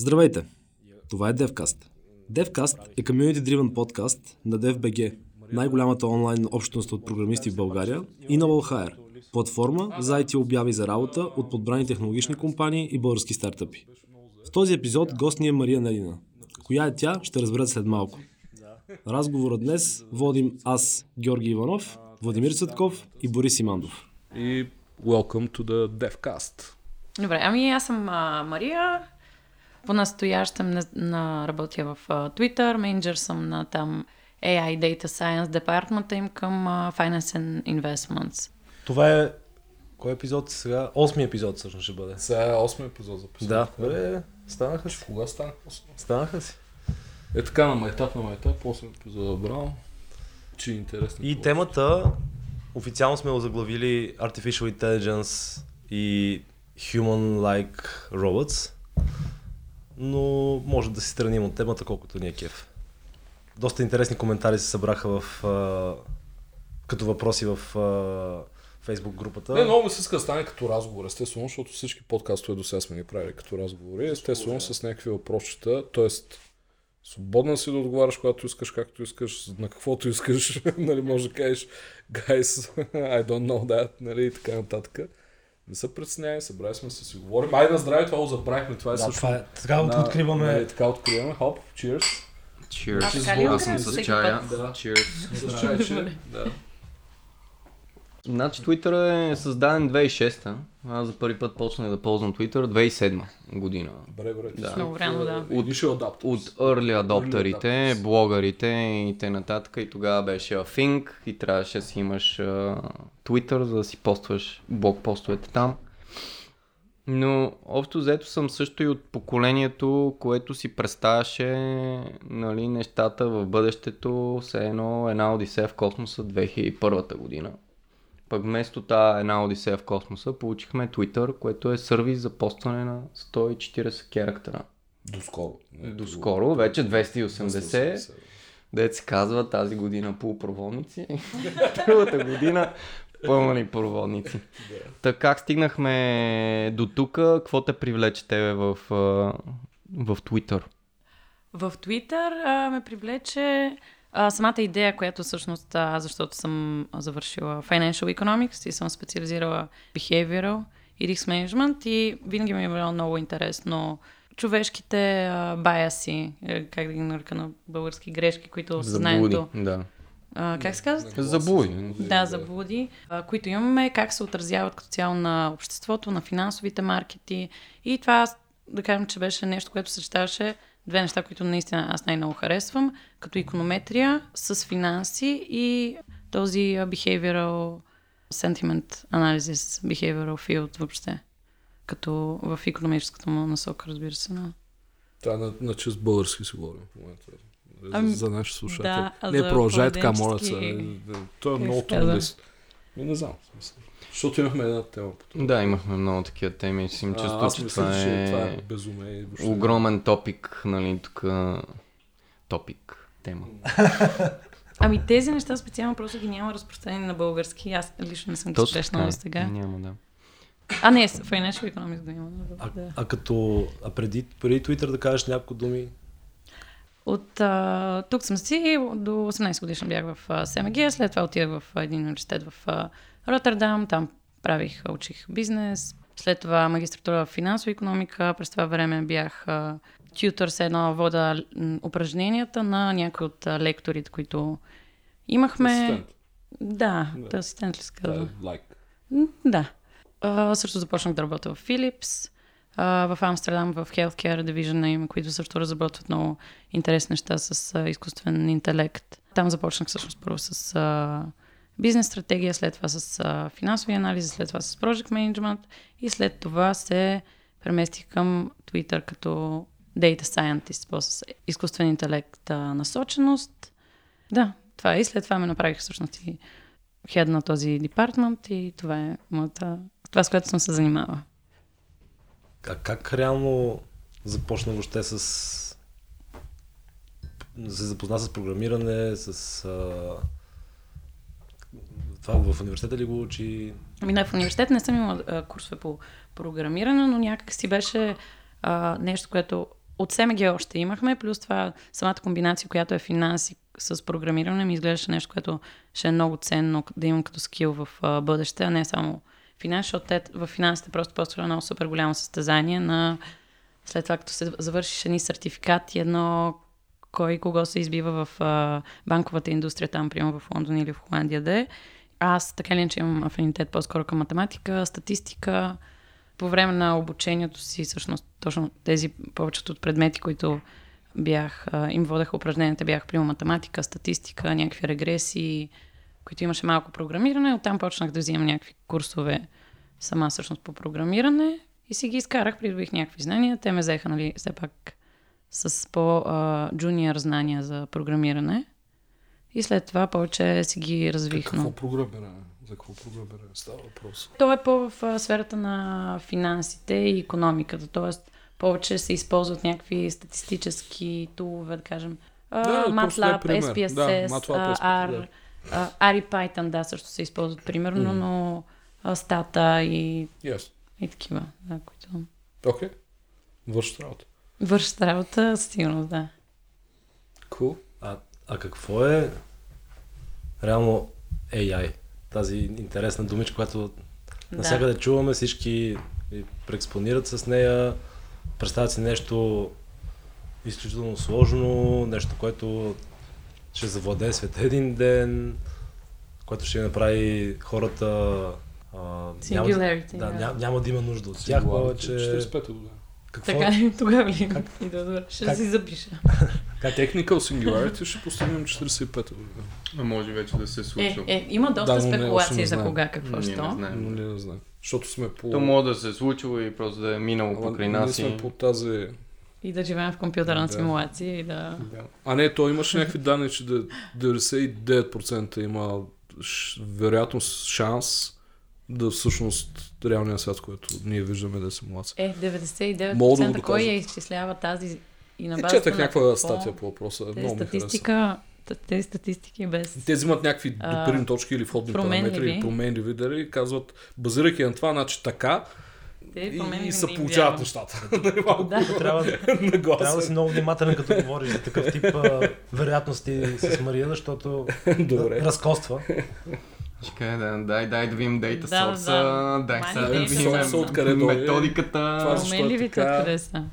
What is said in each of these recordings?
Здравейте! Това е DevCast. DevCast е community-driven подкаст на DevBG, най-голямата онлайн общност от програмисти в България и на Wallhire, платформа за IT обяви за работа от подбрани технологични компании и български стартъпи. В този епизод гост ни е Мария Нелина. Коя е тя, ще разберете след малко. Разговора днес водим аз, Георги Иванов, Владимир Цветков и Борис Имандов. И welcome to the DevCast. Добре, ами аз съм а, Мария. По-настоящем на, на работя в а, Twitter, менеджер съм на там AI Data Science департмента им към а, Finance and Investments. Това е... Кой епизод сега? Осми епизод всъщност ще бъде. Сега е 8 епизод записан. Да. Бе, станаха си. Кога стана? Станаха си. Е така на майтап на майтап, 8 епизода браво. Че е интересно. И темата, официално сме го заглавили Artificial Intelligence и Human-like Robots, но може да си страним от темата колкото ни е кеф. Доста интересни коментари се събраха в, а, като въпроси в а, Facebook групата. Не, много ми се иска да стане като разговор, естествено, защото всички подкастове до сега сме ги правили като разговори, естествено с някакви въпросчета, т.е. свободна си да отговаряш, когато искаш, както искаш, на каквото искаш, нали, може да кажеш, guys, I don't know that, нали, и така нататък. Не се притеснявай, събрали сме се си говорим. Айде на здраве, това го забравихме, това е да, също. това е, така на- откриваме. Нали, така откриваме, хоп, cheers. Cheers. Аз съм с чая. Да. Cheers. С чайче. Да. Значи Twitter е създаден 2006-та. Аз за първи път почнах да ползвам Twitter 2007 година. Добре, добре. Да. Много рано, да. От Adapters. От early адоптерите, блогърите и т.н. И тогава беше Think и трябваше да си имаш а, Twitter, за да си постваш блог постовете там. Но общо взето съм също и от поколението, което си представяше нали, нещата в бъдещето, все едно една Одисея в космоса 2001 година. Пък вместо тази една Одисея в космоса получихме Twitter, което е сервис за постване на 140 керактера. Доскоро. Не, Доскоро, вече 280, дет се казва тази година полупроводници, другата година пълни проводници. Така как стигнахме до тук, какво те привлече тебе в, в Twitter? В Twitter а, ме привлече а, самата идея, която всъщност аз, защото съм завършила Financial Economics и съм специализирала Behavioral и Risk Management и винаги ми е било много интересно човешките а, баяси, е, как да ги нарека на български грешки, които съзнанието... Да. А, как се казва? Заблуди. Да, заблуди, а, които имаме, как се отразяват като цяло на обществото, на финансовите маркети. И това, да кажем, че беше нещо, което съчетаваше две неща, които наистина аз най-много харесвам, като иконометрия с финанси и този behavioral sentiment analysis, behavioral field въобще. Като в икономическата му насока, разбира се. Но... Това на, на чист български си говорим в момента. За, Ами, за нашите слушатели. да, не, продължай така, моля се. Той е много труден. Ми, Не знам. в смисъл. Защото имахме една тема. по това. Да, имахме много такива теми и си им А, чувство, аз че мисля, това че е, това е безумие. огромен топик, нали, тук топик, тема. Ами тези неща специално просто ги няма разпространени на български. Аз лично не съм ги срещнала до сега. Няма, да. А, не, Financial Economics го има. А, Да. а като а преди, преди Twitter да кажеш няколко думи, От а, тук съм си, до 18 годишна бях в а, СМГ, след това отидах в а, един университет в а, Роттердам, там правих, учих бизнес, след това магистратура в финансова економика, през това време бях тютър с едно вода упражненията на някои от лекторите, които имахме. Асистент. Да, Да. асистент ли лайк. М, Да. А, също започнах да работя в Philips, а, в Амстердам, в Healthcare Division на им, които също разработват много интересни неща с а, изкуствен интелект. Там започнах всъщност първо с а, бизнес стратегия, след това с финансови анализи, след това с project management и след това се преместих към Twitter като data scientist, после с изкуствен интелект насоченост. Да, това е. И след това ме направих всъщност и хед на този департмент и това е моята, това с което съм се занимавала. а как реално започна въобще с... се запозна с програмиране, с... Това в университета ли го учи? Ами не, в университет не съм имала курсове по програмиране, но някак си беше а, нещо, което от СМГ още имахме, плюс това самата комбинация, която е финанси с програмиране, ми изглеждаше нещо, което ще е много ценно да имам като скил в а, бъдеще, а не само финанс, защото те в финансите просто просто едно супер голямо състезание на след това, като се завършиш едни сертификати, едно кой кого се избива в а, банковата индустрия, там, примерно в Лондон или в Холандия, да е. Аз така ли че имам афинитет по-скоро към математика, статистика. По време на обучението си, всъщност, точно тези повечето от предмети, които бях, им водеха упражненията, бях приема математика, статистика, някакви регресии, които имаше малко програмиране. Оттам почнах да взимам някакви курсове сама всъщност по програмиране и си ги изкарах, придобих някакви знания. Те ме взеха, нали, все пак с по-джуниор знания за програмиране. И след това повече си ги развих. Какво програмиране? За какво програмиране става въпрос? То е по в сферата на финансите и економиката, т.е. повече се използват някакви статистически тулове, да кажем. Да, дай MATLAB. SPSS, Да, MATLAB, SPSS, R, а, R и Python, да, също се използват примерно, но а, стата и, Yes. и такива, да, които Окей. Вършат работа. вършат работа, със сигурност, да. Cool. А, а какво е реално AI? Тази интересна думичка, която навсякъде чуваме, всички и преекспонират с нея, представят си нещо изключително сложно, нещо, което ще завладее света един ден, което ще направи хората а, няма, да, да. няма, няма да има нужда от тях повече. 45 година. Какво? Така ли? Тогава ли? Идва добре. Ще как? си запиша. Technical Singularity ще постигнем 45 година. А може вече да се Е, случва. е, има доста Да, спекулации за знаем. кога, какво, Ние що. не знаем. Но не, не знам. Защото сме по... То може да се е случило и просто да е минало Ама покрай ние нас сме и... по тази... И да живеем в компютърна Да. симулация и да... Да. А не, то имаше някакви данни, че да- 99% има вероятност, шанс да всъщност реалния свят, който ние виждаме да е симулация. Е, 99% Мога да кой я изчислява тази и на И базата четах на някаква какво? статия по въпроса. Те Много статистика, тези статистики без... Те взимат някакви допирни точки или входни параметри, или променливи, дали, и казват, базирайки на това, значи така, Те и, и се получават вярвам. нещата. Да. Трябва, трябва да си много внимателен, като говориш за такъв тип а, вероятности с Мария, защото Добре. разкоства. Ще кажа, да, дай, дай да видим дейта Да, да, сорса, да. дай сега да видим методиката. Това защо е така? откъде са?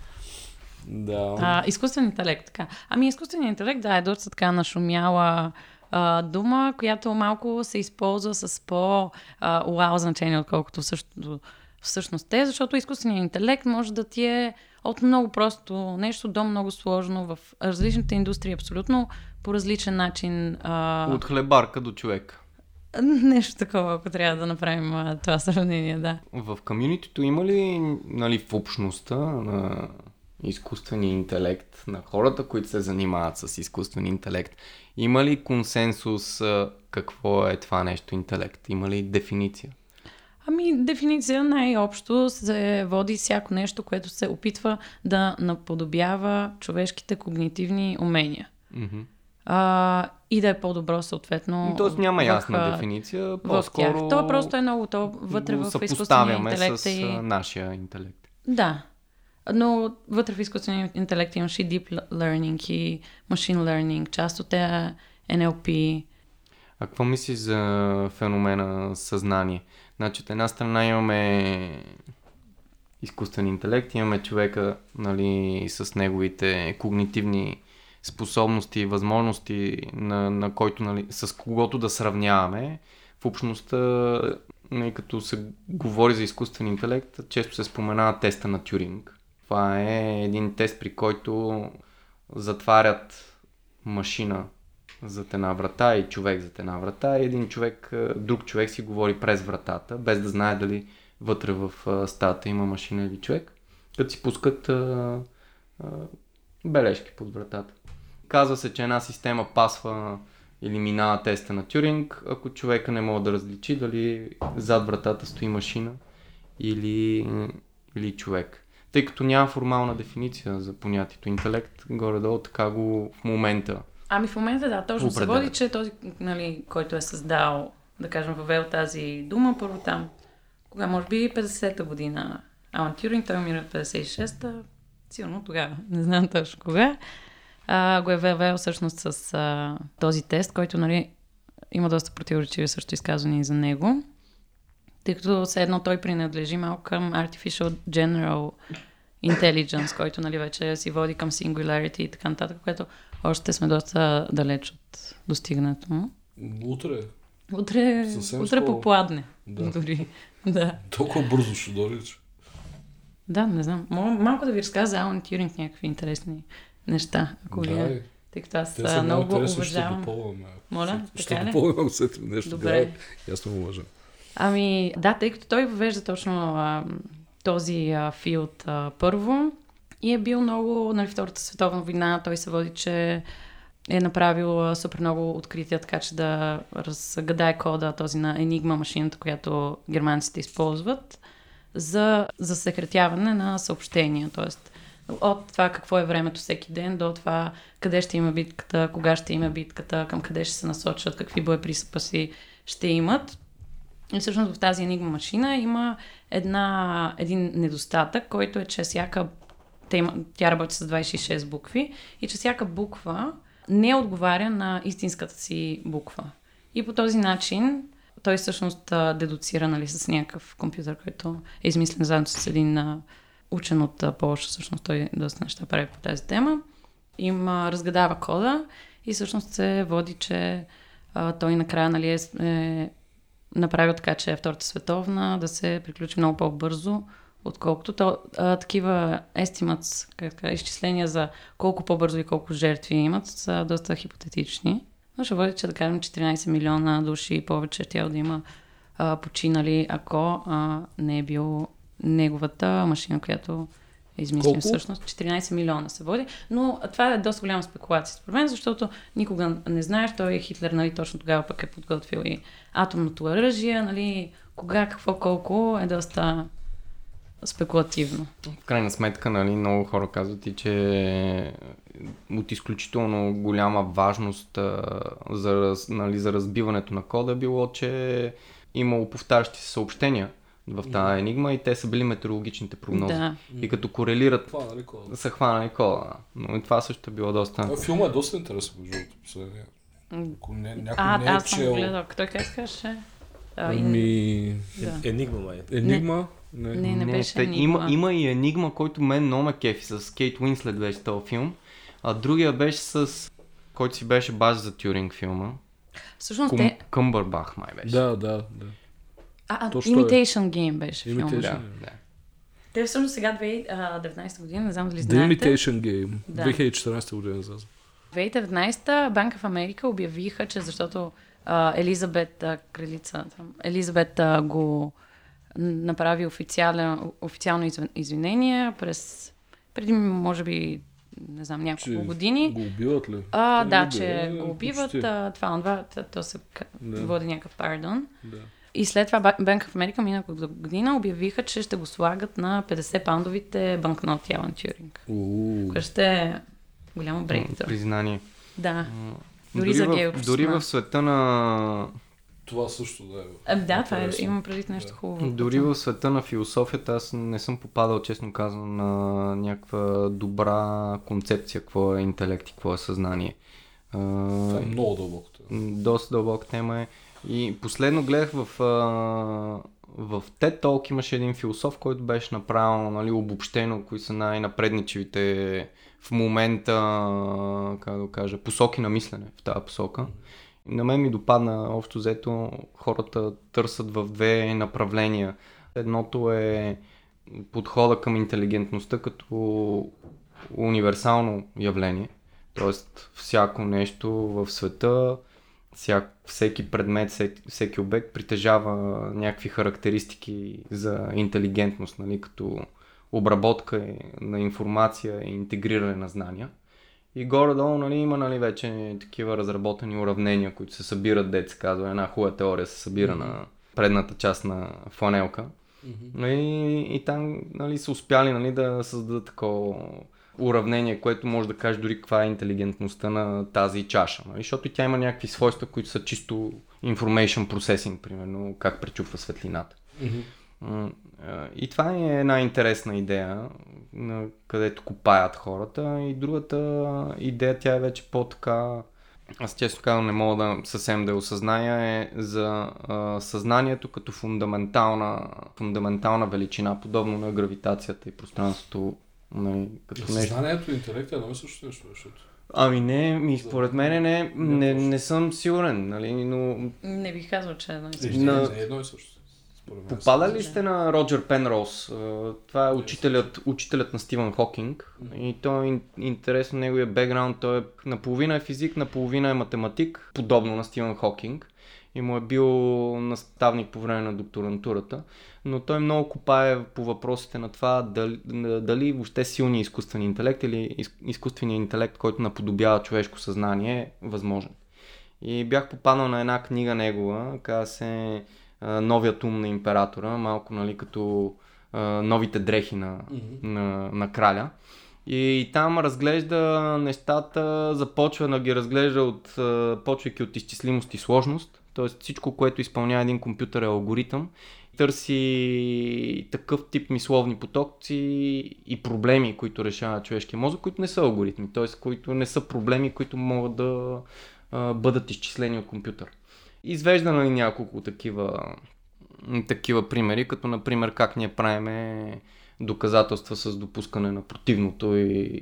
Да. А, изкуствен интелект, така. Ами изкуственият интелект, да, е доста така нашумяла а, дума, която малко се използва с по-уау значение, отколкото всъщност, всъщност е, защото изкуственият интелект може да ти е от много просто нещо до много сложно в различните индустрии, абсолютно по различен начин. А, От хлебарка до човек. Нещо такова, ако трябва да направим а, това сравнение, да. В комьюнитито има ли, нали, в общността на изкуствения интелект, на хората, които се занимават с изкуствен интелект, има ли консенсус какво е това нещо интелект? Има ли дефиниция? Ами, дефиниция най-общо се води всяко нещо, което се опитва да наподобява човешките когнитивни умения. Мгм. А, и да е по-добро, съответно. Тоест няма в, ясна дефиниция, по-скоро То просто е много, то вътре в изкуствения интелект. с и... нашия интелект. Да. Но вътре в изкуствения интелект имаш и deep learning и machine learning, част от е NLP. А какво мислиш за феномена съзнание? Значи от една страна имаме изкуствен интелект, имаме човека нали, с неговите когнитивни способности и възможности, на, на който, нали, с когото да сравняваме. В общността, нали, като се говори за изкуствен интелект, често се споменава теста на Тюринг. Това е един тест, при който затварят машина зад една врата и човек зад една врата и един човек, а, друг човек си говори през вратата, без да знае дали вътре в а, стаята има машина или човек, като си пускат а, а, бележки под вратата. Казва се, че една система пасва или минава теста на Тюринг, ако човека не може да различи дали зад вратата стои машина или, или човек. Тъй като няма формална дефиниция за понятието интелект, горе-долу така го в момента Ами в момента да, точно се води, че този, нали, който е създал, да кажем, въвел тази дума, първо там, кога може би 50-та година, Алан Тюринг, той умира в 56-та, Сигурно тогава, не знам точно кога. А, го е въвел всъщност с а, този тест, който нали, има доста противоречиви също изказвания за него, тъй като все едно той принадлежи малко към Artificial General Intelligence, който нали, вече си води към Singularity и така нататък, което още сме доста далеч от достигането му. Утре. Утре, Съвсем утре скоро. попладне. Да. Дори. Да. Толкова бързо ще дойде, че. да, не знам. Мога малко да ви разказа за Алан Тюринг някакви интересни неща, ако Да, е. и Тъй като аз много много го интересни, ще уважавам. допълваме. Моля, Ще така допълваме, ако сетим нещо. Добре. Да, аз не уважам. Ами, да, тъй като той въвежда точно а, този а, филд а, първо и е бил много, нали, Втората световна война, той се води, че е направил супер много открития, така че да разгадае кода този на Enigma машината, която германците използват за засекретяване на съобщения, т.е. от това какво е времето всеки ден до това къде ще има битката, кога ще има битката, към къде ще се насочат, какви боеприсъпаси ще имат. И всъщност в тази енигма машина има една, един недостатък, който е, че всяка те има, тя работи с 26 букви и че всяка буква не отговаря на истинската си буква. И по този начин той всъщност дедуцира нали, с някакъв компютър, който е измислен заедно с един учен от а, Полша. Всъщност той доста неща прави по тази тема. Им разгадава кода и всъщност се води, че а, той накрая нали, е, е направил така, че Втората световна да се приключи много по-бързо, отколкото то, а, такива така, изчисления за колко по-бързо и колко жертви имат, са доста хипотетични. Но ще води, че да кажем 14 милиона души и повече тя да има а, починали, ако а, не е бил неговата машина, която е измислил Колко? всъщност. 14 милиона се води. Но това е доста голяма спекулация според мен, защото никога не знаеш, той Хитлер нали, точно тогава пък е подготвил и атомното оръжие, нали, кога, какво, колко е доста спекулативно. В крайна сметка, нали, много хора казват и, че от изключително голяма важност а, за, нали, за разбиването на кода е било, че е имало повтарящи се съобщения в тази енигма и те са били метеорологичните прогнози. Да. И като корелират, Това, нали, кода? са хванали кода. Но и това също е било доста... Той филма е доста интересен, между другото. Ако не, някой А, не е аз съм чел... гледал. Той как се казваше? А, и- Ами... да. Енигма май. Енигма? Не. Не, не беше те- Енигма. има, има и Енигма, който мен много ме кефи с Кейт Уинслет беше този филм. А другия беше с... който си беше база за Тюринг филма. Всъщност Кум, те... Къмбърбах май беше. Да, да, да. А, а, Точно е. Imitation Game беше. Imitation. да, да. Те всъщност сега 2019 година, не знам дали The знаете. Imitation Game. Да. 2014 година излезе. 2019 Банка в Америка обявиха, че защото а, Елизабет а, Кралица, там, Елизабет а, го направи официален, официално извин- извинение през преди, може би, не знам, няколко Че години. Го убиват ли? А, Те да, че го убиват, почти. а, това, това, то, то се Да. води някакъв пардон. Да. И след това Ба- Банк в Америка миналата година обявиха, че ще го слагат на 50 паундовите банкноти Алан Тюринг. Което ще е голямо брейкта. Признание. Да. Дори за гей дори в света на Това също да е. А, да, това е, имам предвид нещо хубаво. Дори в света на философията аз не съм попадал, честно казано, на някаква добра концепция, какво е интелект и какво е съзнание. Това е много дълбоко. доста дълбока тема е. И последно гледах в, а, в TED Talk имаше един философ, който беше направил нали, обобщено, кои са най-напредничевите в момента, как да кажа, посоки на мислене в тази посока. И на мен ми допадна общо взето хората търсят в две направления. Едното е подхода към интелигентността като универсално явление. Тоест всяко нещо в света, всяк, всеки предмет, всеки, всеки обект притежава някакви характеристики за интелигентност, нали, като обработка на информация и интегриране на знания. И горе-долу нали, има нали, вече такива разработени уравнения, които се събират, дет се казва, една хубава теория се събира mm-hmm. на предната част на фланелка. Mm-hmm. Нали, и там нали, са успяли нали, да създадат такова уравнение, което може да каже дори каква е интелигентността на тази чаша. Нали? Защото тя има някакви свойства, които са чисто information processing, примерно как пречупва светлината. А, И това е една интересна идея. където копаят хората. И другата идея, тя е вече по-така аз често казвам не мога да съвсем да осъзная, е за а, съзнанието като фундаментална, фундаментална величина, подобно на гравитацията и пространството. Нали, като нещо. Съзнанието и интелектът е едно и също нещо, защото Ами не, ми, според мен не, не, не съм сигурен, нали, но Не бих казал, че е едно и е, също. На- не е едно и също. Попадали ли сте на Роджер Пенроуз? А, Това е учителят, учителят на Стивън Хокинг. И той е ин- интересно неговия бекграунд. Той е наполовина е физик, наполовина е математик, подобно на Стивън Хокинг. И му е бил наставник по време на докторантурата. Но той много копае по въпросите на това дали, дали въобще силният изкуствен интелект или из- изкуственият интелект, който наподобява човешко съзнание е възможен. И бях попаднал на една книга негова, казва се Новият ум на императора, малко нали като новите дрехи на, на, на краля. И там разглежда нещата, започва да ги разглежда от, почвайки от изчислимост и сложност. Тоест всичко, което изпълнява един компютър е алгоритъм. Търси такъв тип мисловни потоци и проблеми, които решава човешкия мозък, които не са алгоритми, т.е. които не са проблеми, които могат да а, бъдат изчислени от компютър. Извежда нали, няколко такива, такива примери, като например как ние правиме доказателства с допускане на противното и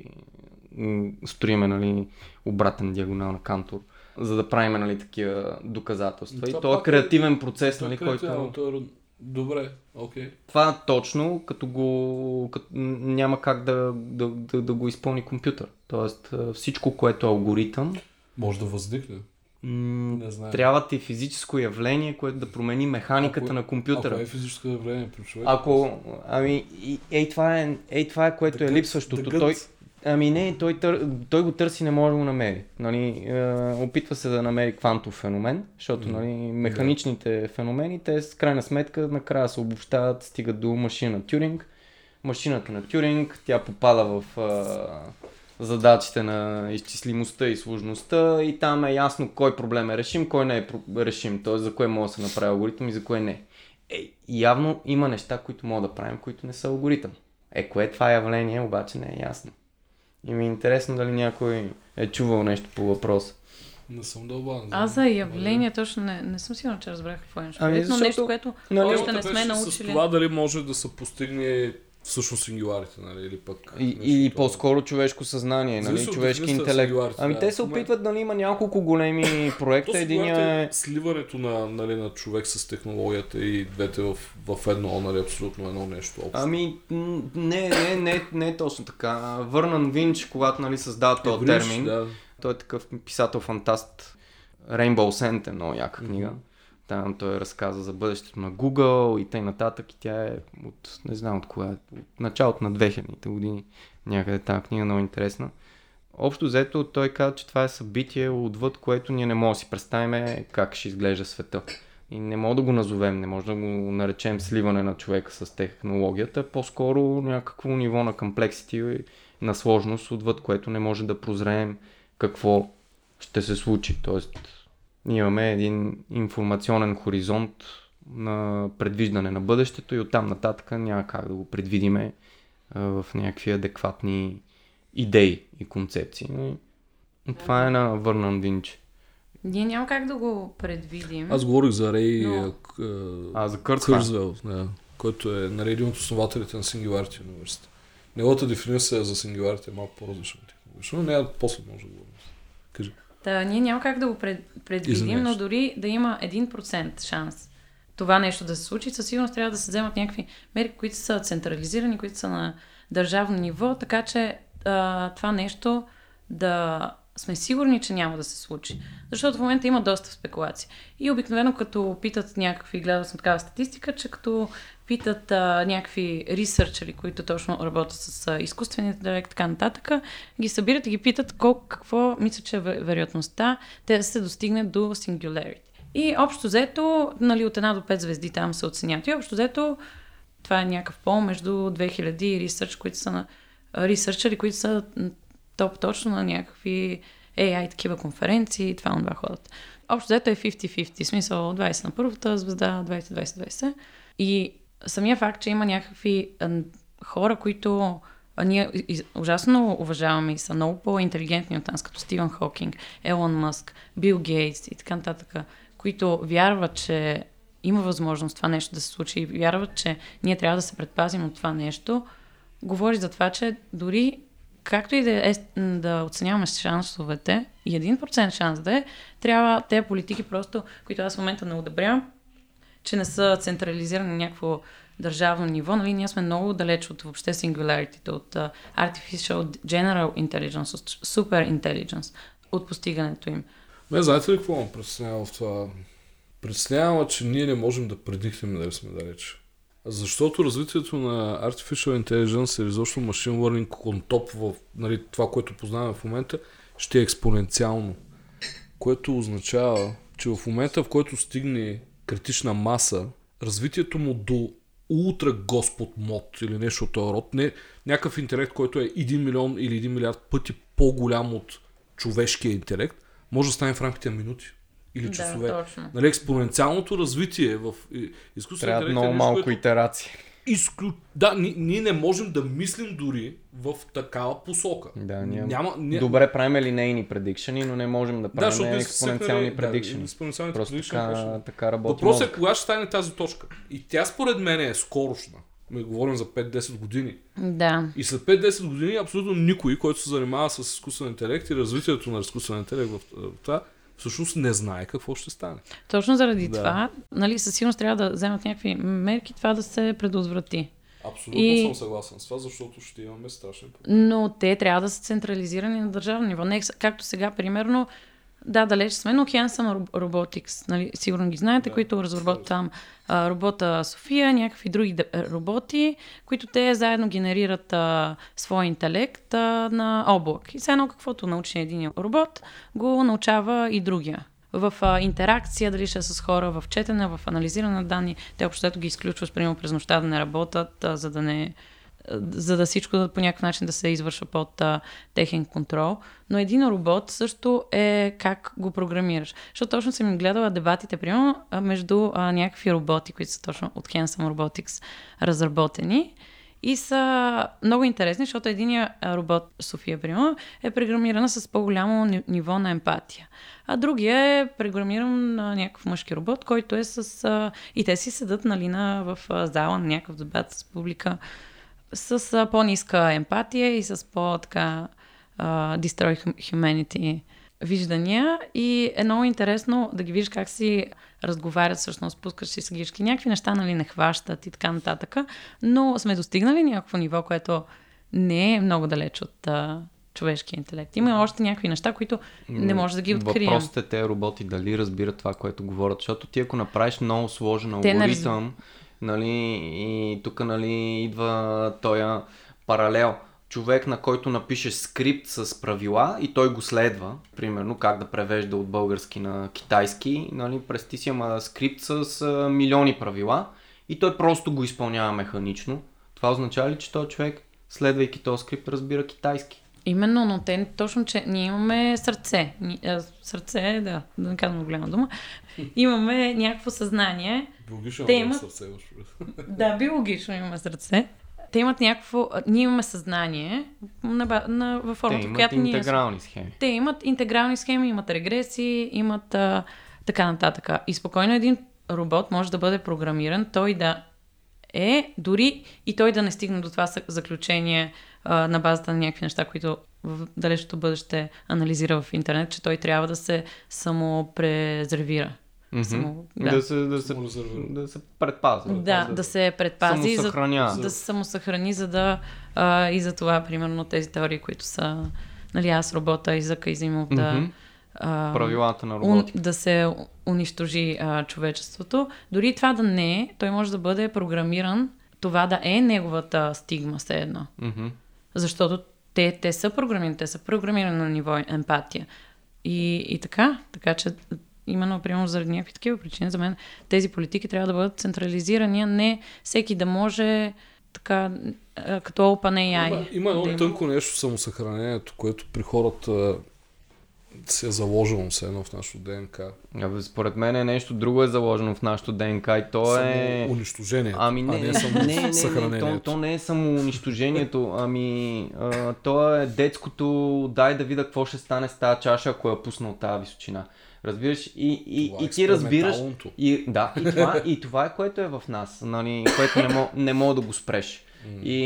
строиме нали, обратен диагонал на Кантор, за да правиме нали, такива доказателства. Това и то е е- креативен процес, е нали, който... е- Добре, окей. Това точно, като го като, няма как да, да, да, да го изпълни компютър. Тоест всичко, което е алгоритъм, Може да възникне. м- Не знам. трябва ти физическо явление, което да промени механиката Ако- на компютъра. Ако е физическо явление при човек. Ако, ами, ей това е, ей това е което е Дъгът- липсващото. Той, ами не, той, тър, той го търси, не може да го намери. Нали, е, опитва се да намери квантов феномен, защото нали, механичните феномени, те с крайна сметка накрая се обобщават, стигат до машина на Тюринг. Машината на Тюринг, тя попада в е, задачите на изчислимостта и сложността и там е ясно кой проблем е решим, кой не е решим, т.е. за кое може да се направи алгоритъм и за кое не. Е, явно има неща, които мога да правим, които не са алгоритъм. Е, кое е това явление, обаче не е ясно. И ми е интересно дали някой е чувал нещо по въпроса. Не съм дълбан. Аз за явление точно не, не съм сигурна, че разбрах какво е. Ами, Ами, защото- нещо, което Нали, още не сме беше С научили. това дали може да се постигне всъщност сингуларите, нали, или пък... И, или по-скоро човешко съзнание, нали, Зависи човешки интелект. Ами да. те се опитват, нали, има няколко големи проекта. Единия е... е сливането на, нали, на човек с технологията и двете в, в едно, нали, абсолютно едно нещо общо. Ами, не, не, не, не е точно така. Върнан Винч, когато нали, създава този термин, Да. той е такъв писател-фантаст. Rainbow Scent е много яка книга. Там той разказа за бъдещето на Google и т.н. нататък. И тя е от, не знам от кога, е, от началото на 2000-те години. Някъде тази книга е много интересна. Общо взето той каза, че това е събитие отвъд, което ние не можем да си представим как ще изглежда света. И не мога да го назовем, не може да го наречем сливане на човека с технологията, по-скоро някакво ниво на комплексити и на сложност, отвъд което не може да прозреем какво ще се случи. Тоест, имаме един информационен хоризонт на предвиждане на бъдещето и оттам нататък няма как да го предвидиме а, в някакви адекватни идеи и концепции. Но Това е на Върнан Винч. Ние няма как да го предвидим. Аз говорих за Рей Но-. А, за Кърцвел. Кързвел, да, който е нали, един от основателите на Singularity университет. Неговата дефиниция за Singularity е малко по-различна от технологична, но нея после може да говорим. Кажи. Та, ние няма как да го пред, предвидим, но дори да има 1% шанс това нещо да се случи, със сигурност трябва да се вземат някакви мерки, които са централизирани, които са на държавно ниво, така че а, това нещо да сме сигурни, че няма да се случи. Защото в момента има доста спекулации. И обикновено като питат някакви, гледал съм такава статистика, че като питат а, някакви ресърчери, които точно работят с а, изкуствения интелект така нататък, ги събират и ги питат колко, какво мисля, че е ве- вероятността те да се достигне до singularity. И общо взето, нали, от една до 5 звезди там се оценяват. И общо взето, това е някакъв пол между 2000 и ресърч, които са на ресърчери, които са топ точно на някакви AI такива конференции и това, това ходят. Общо взето е 50-50, в смисъл 20 на първата звезда, 20-20-20. И самия факт, че има някакви хора, които ние ужасно уважаваме и са много по-интелигентни от нас, като Стивен Хокинг, Елон Мъск, Бил Гейтс и така нататък, които вярват, че има възможност това нещо да се случи и вярват, че ние трябва да се предпазим от това нещо, говори за това, че дори както и да, е, да оценяваме шансовете, и 1% шанс да е, трябва тези политики просто, които аз в момента не одобрявам, че не са централизирани на някакво държавно ниво. Нали, ние сме много далеч от въобще singularity, от artificial general intelligence, от super intelligence, от постигането им. Ме, знаете ли какво ме притеснява в това? Притеснява, че ние не можем да предихнем дали сме далеч. Защото развитието на Artificial Intelligence или изобщо Machine Learning top в нали, това, което познаваме в момента, ще е експоненциално. Което означава, че в момента, в който стигне критична маса, развитието му до ултра господ мод или нещо от този род, не някакъв интелект, който е 1 милион или 1 милиард пъти по-голям от човешкия интелект, може да стане в рамките на минути или часове. Да, точно. Нали, експоненциалното развитие в и- изкуствения Трябва интелект е много нещо, малко което итерации. изклю... Да, ни, ние не можем да мислим дори в такава посока. Да, ние... Няма, ние... Добре правим линейни предикшени, но не можем да да, правим защото експоненциални да, предикшени. експоненциалните Просто predictions така, точно. така работи Въпросът е кога ще стане тази точка. И тя според мен е скорошна. Ми говорим за 5-10 години. Да. И след 5-10 години абсолютно никой, който се занимава с изкуствен интелект и развитието на изкуствен интелект в това, всъщност не знае какво ще стане. Точно заради Да. това, нали, със сигурност трябва да вземат някакви мерки това да се предотврати. Абсолютно И- съм съгласен с това, защото ще имаме страшен проблем. Но те трябва да са централизирани на държавно ниво. Не, както сега, примерно, да, далеч сме, но Hanson Ro- Robotics, нали, сигурно ги знаете, Да, които разработват там а, робота София, някакви други роботи, които те заедно генерират а, своя интелект а, на облак. И все едно каквото научи един робот, го научава и другия. В а, интеракция, дали ще е с хора, в четене, в анализиране на данни, те общо ги изключваш, примерно през нощта да не работят, а, за да не за да всичко по някакъв начин да се извършва под а, техен контрол. Но един робот също е как го програмираш. Защото точно съм им гледала дебатите, примерно, между а, някакви роботи, които са точно от Hanson Robotics разработени. И са много интересни, защото единия робот, София, примерно, е програмирана с по-голямо ни- ниво на емпатия. А другия е програмиран на някакъв мъжки робот, който е с... И те си седат нали, на, в зала на някакъв дебат с публика с по-ниска емпатия и с по-така а, destroy hum- humanity виждания и е много интересно да ги видиш как си разговарят, всъщност пускаш си с гишки. Някакви неща нали не хващат и така нататък, но сме достигнали някакво ниво, което не е много далеч от а, човешкия интелект. Има още някакви неща, които не може да ги открием. Въпросът е те роботи дали разбират това, което говорят, защото ти ако направиш много сложен алгоритъм, нали, и тук нали, идва този паралел. Човек, на който напише скрипт с правила и той го следва, примерно как да превежда от български на китайски, нали, през ти си ама скрипт с а, милиони правила и той просто го изпълнява механично. Това означава ли, че този човек, следвайки този скрипт, разбира китайски? Именно, но те точно, че ние имаме сърце. Сърце, да, да не казвам голяма дума. Имаме някакво съзнание. Биологично Те имат- сърце. Да, биологично имаме сърце. Те имат някакво... Ние имаме съзнание на, на, във Те формата, в имат която ние... сме. интегрални схеми. Те имат интегрални схеми, имат регреси, имат а, така нататък. И спокойно един робот може да бъде програмиран, той да е, дори и той да не стигне до това заключение а, на базата на някакви неща, които в далечното бъдеще анализира в интернет, че той трябва да се самопрезервира. Мгм. Само, да. да. Се, да, се, да се предпазва. Да, да се предпази, за, Самосъхранява. да се самосъхрани, за да а, и за това, примерно, тези теории, които са нали, аз робота, Изака Изимов, да, а, Правилата на ун, роботика. да се унищожи а, човечеството. Дори и това да не е, той може да бъде програмиран, това да е неговата стигма, все едно. Мгм. Защото те, те са програмирани, те са програмирани на ниво емпатия. И, и така, така че именно, примерно, заради някакви такива причини, за мен тези политики трябва да бъдат централизирани, а не всеки да може така, като OpenAI. Има, има едно да тънко нещо самосъхранението, което при хората се е заложено все едно в нашото ДНК. Абе, според мен е нещо друго е заложено в нашото ДНК и то е... Само унищожение. Ами а не, не, не, само не, не, не, то, съхранението. то не е само унищожението, ами а, то е детското дай да видя какво ще стане с тази чаша, ако я пусна от тази височина. Разбираш? И, и, Това е и ти разбираш. И, да, и това, и това е което е в нас, нали, което не, мог, не мога да го спреш. И,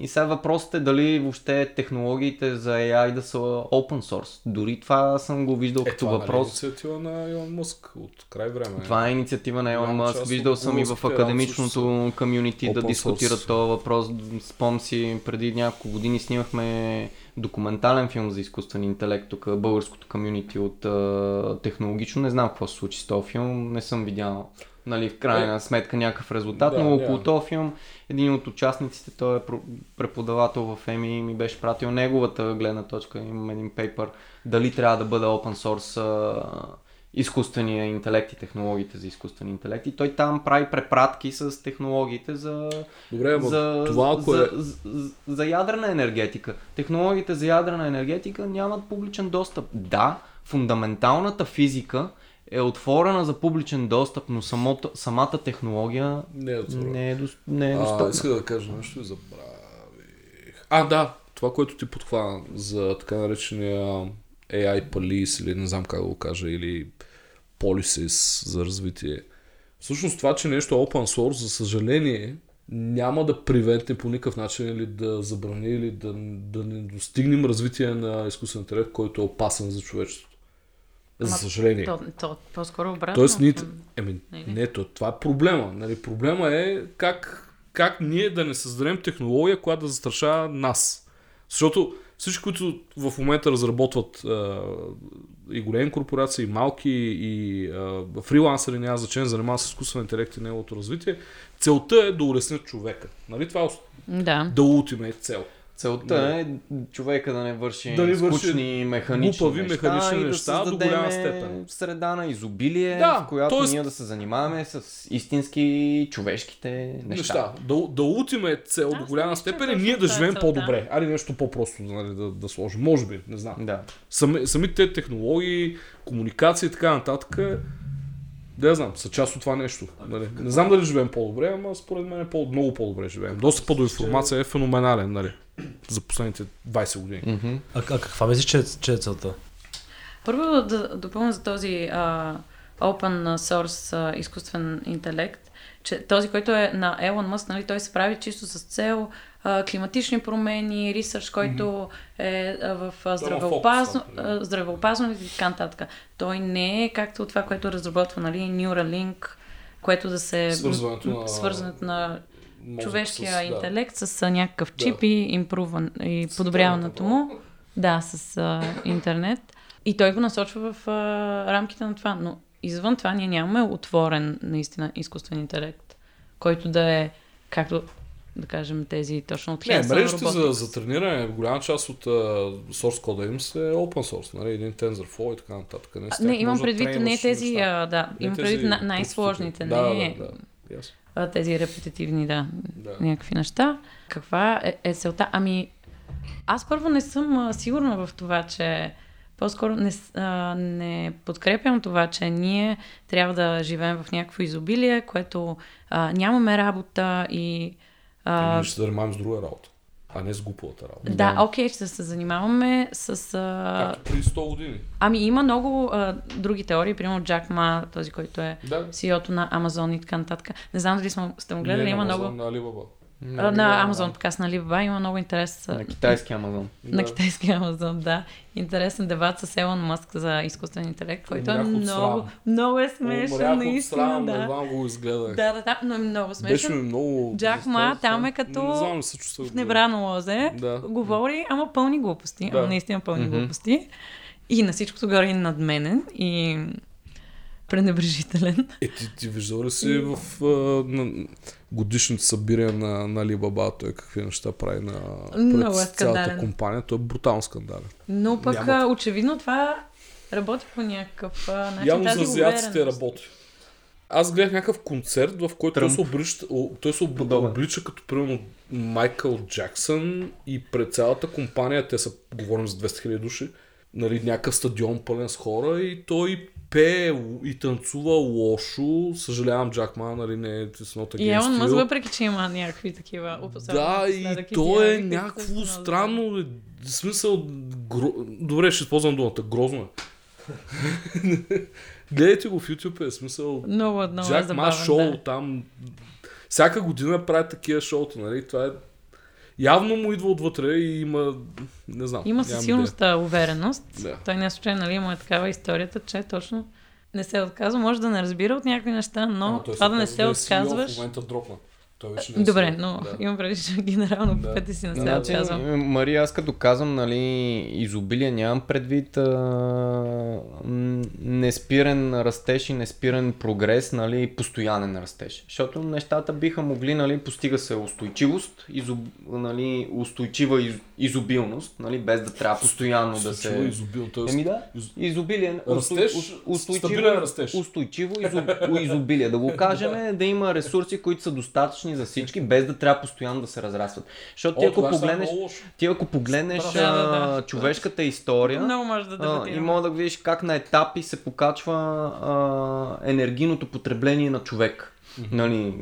и сега въпросът е дали въобще технологиите за AI да са open source. Дори това съм го виждал Е, като това въпрос. Нали, инициатива на Илон Мъск от край време. Това е инициатива на Елон Мъск. Виждал съм и в академичното комюнити да дискутират този въпрос. Спомням си, преди няколко години снимахме документален филм за изкуствен интелект, тук българското комюнити от а, технологично. Не знам какво се случи с този филм, не съм видял нали, в крайна сметка някакъв резултат, Да, но около този филм един от участниците, той е преподавател в ЕМИ, ми беше пратил неговата гледна точка, имам един пейпер, дали трябва да бъде open source а, изкуствения интелект и технологиите за изкуствен интелект. И той там прави препратки с технологиите за, Добре, за, това ако за, е... за, за, за ядрена енергетика. Технологиите за ядрена енергетика нямат публичен достъп. Да, фундаменталната физика е отворена за публичен достъп, но самото, самата технология Не е отворено. не е, дос, не е А, достъпна. иска да кажа нещо и забравих. А, да, това, което ти подхвана за така наречения AI Police или не знам как да го кажа, или Policies за развитие. Всъщност това, че нещо е open source, за съжаление, няма да привентне по никакъв начин или да забрани или да, да не достигнем развитие на изкуствен интелект, който е опасен за човечеството. За Ама съжаление. То, то по-скоро обратно. Тоест, ние... Еми, Не, не, не. то, това е проблема. Нали, проблема е как, как ние да не създадем технология, която да застрашава нас. Защото всички, които в момента разработват а, и големи корпорации, и малки, и а, фрилансъри, няма значение, занимават с изкуствен интелект и неговото развитие, целта е да улеснят човека. Нали? Това е Да. да ultimate цел. Целта е човека да не върши Да върши скучни механични глупави неща механични и да неща до голяма степен. среда на изобилие, Да, в която тоест- ние да се занимаваме с истински човешките неща. неща. Да, да ултиме цел до Аз голяма степен точно ние да е живеем целта. по-добре. Али нещо по-просто нали, да, да сложим. Може би, не знам. Да. Сами, самите технологии, комуникация и така нататък, да знам, са част от това нещо. Нали. Не знам дали живеем по-добре, ама според мен е по- много по-добре живеем. Достъпът до информация е феноменален нали, за последните 20 години. А, а каква мислиш, че, е- че е целта? Първо да допълня за този а, open source а, изкуствен интелект, че този, който е на Елон Мъск, нали, той се прави чисто с цел а, климатични промени, ресърч, който е а, в а, здравеопазно, фокус, да. а, здравеопазването и така нататък. Той не е както това, което разработва нали, Neuralink, което да се... Свързването на- свързването на човешкия с- да. интелект с а, някакъв Да. чип и, импруван, и подобряването му. Да, с а, интернет. И той го насочва в а, рамките на това. Но извън това ние нямаме отворен наистина изкуствен интелект, който да е, както да кажем, тези точно от Не, мрежите за, за трениране, голяма част от uh, source кода им е open source, нали? един TensorFlow и така нататък. Не, А, Не, имам да предвид не тези, неща. да, Не имам предвид на- най-сложните, Да, не да, да. Ясно. а, тези репетитивни, да, Да. някакви неща. Каква е, е целта? Ами, аз първо не съм а, сигурна в това, че по-скоро не, а, не подкрепям това, че ние трябва да живеем в някакво изобилие, което а, нямаме работа и... А... А, Ние ще се занимаваме с друга работа, а не с глупавата работа. да, окей, ще се занимаваме с... А, Както преди 100 години. ами има много а, други теории, примерно Джак Ма, този, който е Да. CEO-то на Амазон и така нататък. Не знам дали сме, сте му гледали, Не, има на много... Amazon, На Alibaba. А, на Амазон, подкаст на Alibaba, има много интерес. На китайски Амазон. На Да. китайски Амазон, да. Интересен дебат с Елон Мъск за изкуствен интелект, който е Умрях от много, много е смешен, Умрях наистина, срам, да. едва го изгледах. Да, да, да, но е много Беше ми смешен. много... Джак Ма там е като Не знам, се чувствах. В небрано лозе, Да. говори, ама пълни глупости, Да. ама наистина пълни Мгм. глупости. И на всичкото горе е надменен и пренебрежителен. Е, ти, ти виждал ли си в а, на, годишните събирания на, на Alibaba, той какви неща прави на Много пред е цялата компания? Той е брутално скандален. Но пък Няма- очевидно това работи по някакъв начин. Явно за азиатците увереност. работи. Аз гледах някакъв концерт, в който той Тръмп. се, облича, той се об- Подобен. облича като примерно Майкъл Джаксън и пред цялата компания, те са, говорим за 200 000 души, нали, някакъв стадион пълен с хора и той пее и танцува лошо. Съжалявам, Джак Ма, нали, не е с нота И Елон Мъск, въпреки че има някакви такива Да, и то е някакво странно. В смисъл, гро... добре, ще използвам думата, грозно е. Гледайте го в YouTube, е смисъл. Много, много Джак Ма шоу да. там. Всяка година прави такива шоута, нали? Това е явно му идва отвътре и има, не знам. Има със силността увереност. Да. Той не е случайно, нали, има е такава историята, че точно не се отказва. Може да не разбира от някакви неща, но а, това да не се да отказваш. В момента дропна. Той вече не е Добре, но да. имам преди, че генерално да. пъти си не се да, отказвам. Мария, аз като казвам, нали, изобилие нямам предвид а, неспирен растеж и неспирен прогрес, нали, постоянен растеж. Защото нещата биха могли, нали, постига се устойчивост, изоб, нали, устойчива из, изобилност, нали, без да трябва постоянно да се... Изобил, т.е. Еми да, изобилие, растеж, устойчиво, растеж. устойчиво изоб, изобилие. Да го кажем, да има ресурси, които са достатъчни достатъчни за всички, без да трябва постоянно да се разрастват. Защото ти ако е погледнеш, ти ако погледнеш да, да, да. човешката история Много може да а, и мога да видиш как на етапи се покачва а, енергийното потребление на човек. Нали,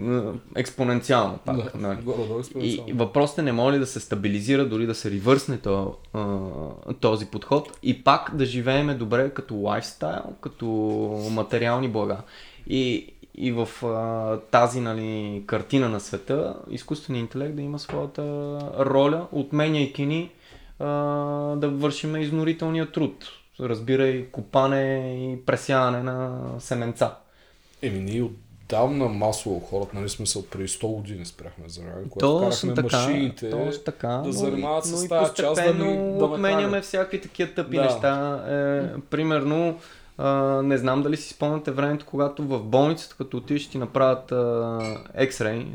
експоненциално пак. Да, нали. експоненциално. И въпросът е не може ли да се стабилизира, дори да се ревърсне то, а, този подход и пак да живееме добре като лайфстайл, като материални блага. И, и в а, тази нали, картина на света изкуственият интелект да има своята роля, отменяйки ни а, да вършим изнорителния труд. Разбирай копане и пресяване на семенца. Еми ние отдавна масово хората, нали смисъл, преди 100 години спряхме за рага, когато карахме така, машините така, да занимават с но тази част да ни да отменяме всякакви такива тъпи да. неща. Е, примерно, а, не знам дали си спомняте времето, когато в болницата, като отидеш ти направят X-ray,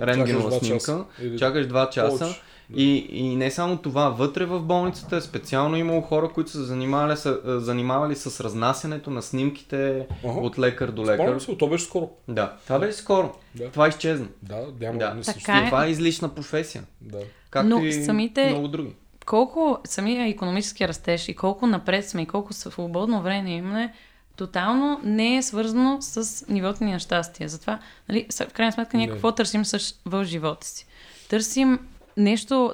рентгенова снимка, Или... чакаш 2 часа. И, и не само това, вътре в болницата е специално имало хора, които са занимавали, са, занимавали с разнасянето на снимките ага. от лекар до лекар. Спомням се, то беше скоро. Да, това беше скоро. Да. Това изчезна. Да, няма да. Не така е. Това е излишна професия. Да. Както Но и самите... много други колко самия економически растеж и колко напред сме и колко свободно време имаме, тотално не е свързано с нивото ни на щастие. Затова, нали, в крайна сметка, ние какво търсим в живота си? Търсим нещо,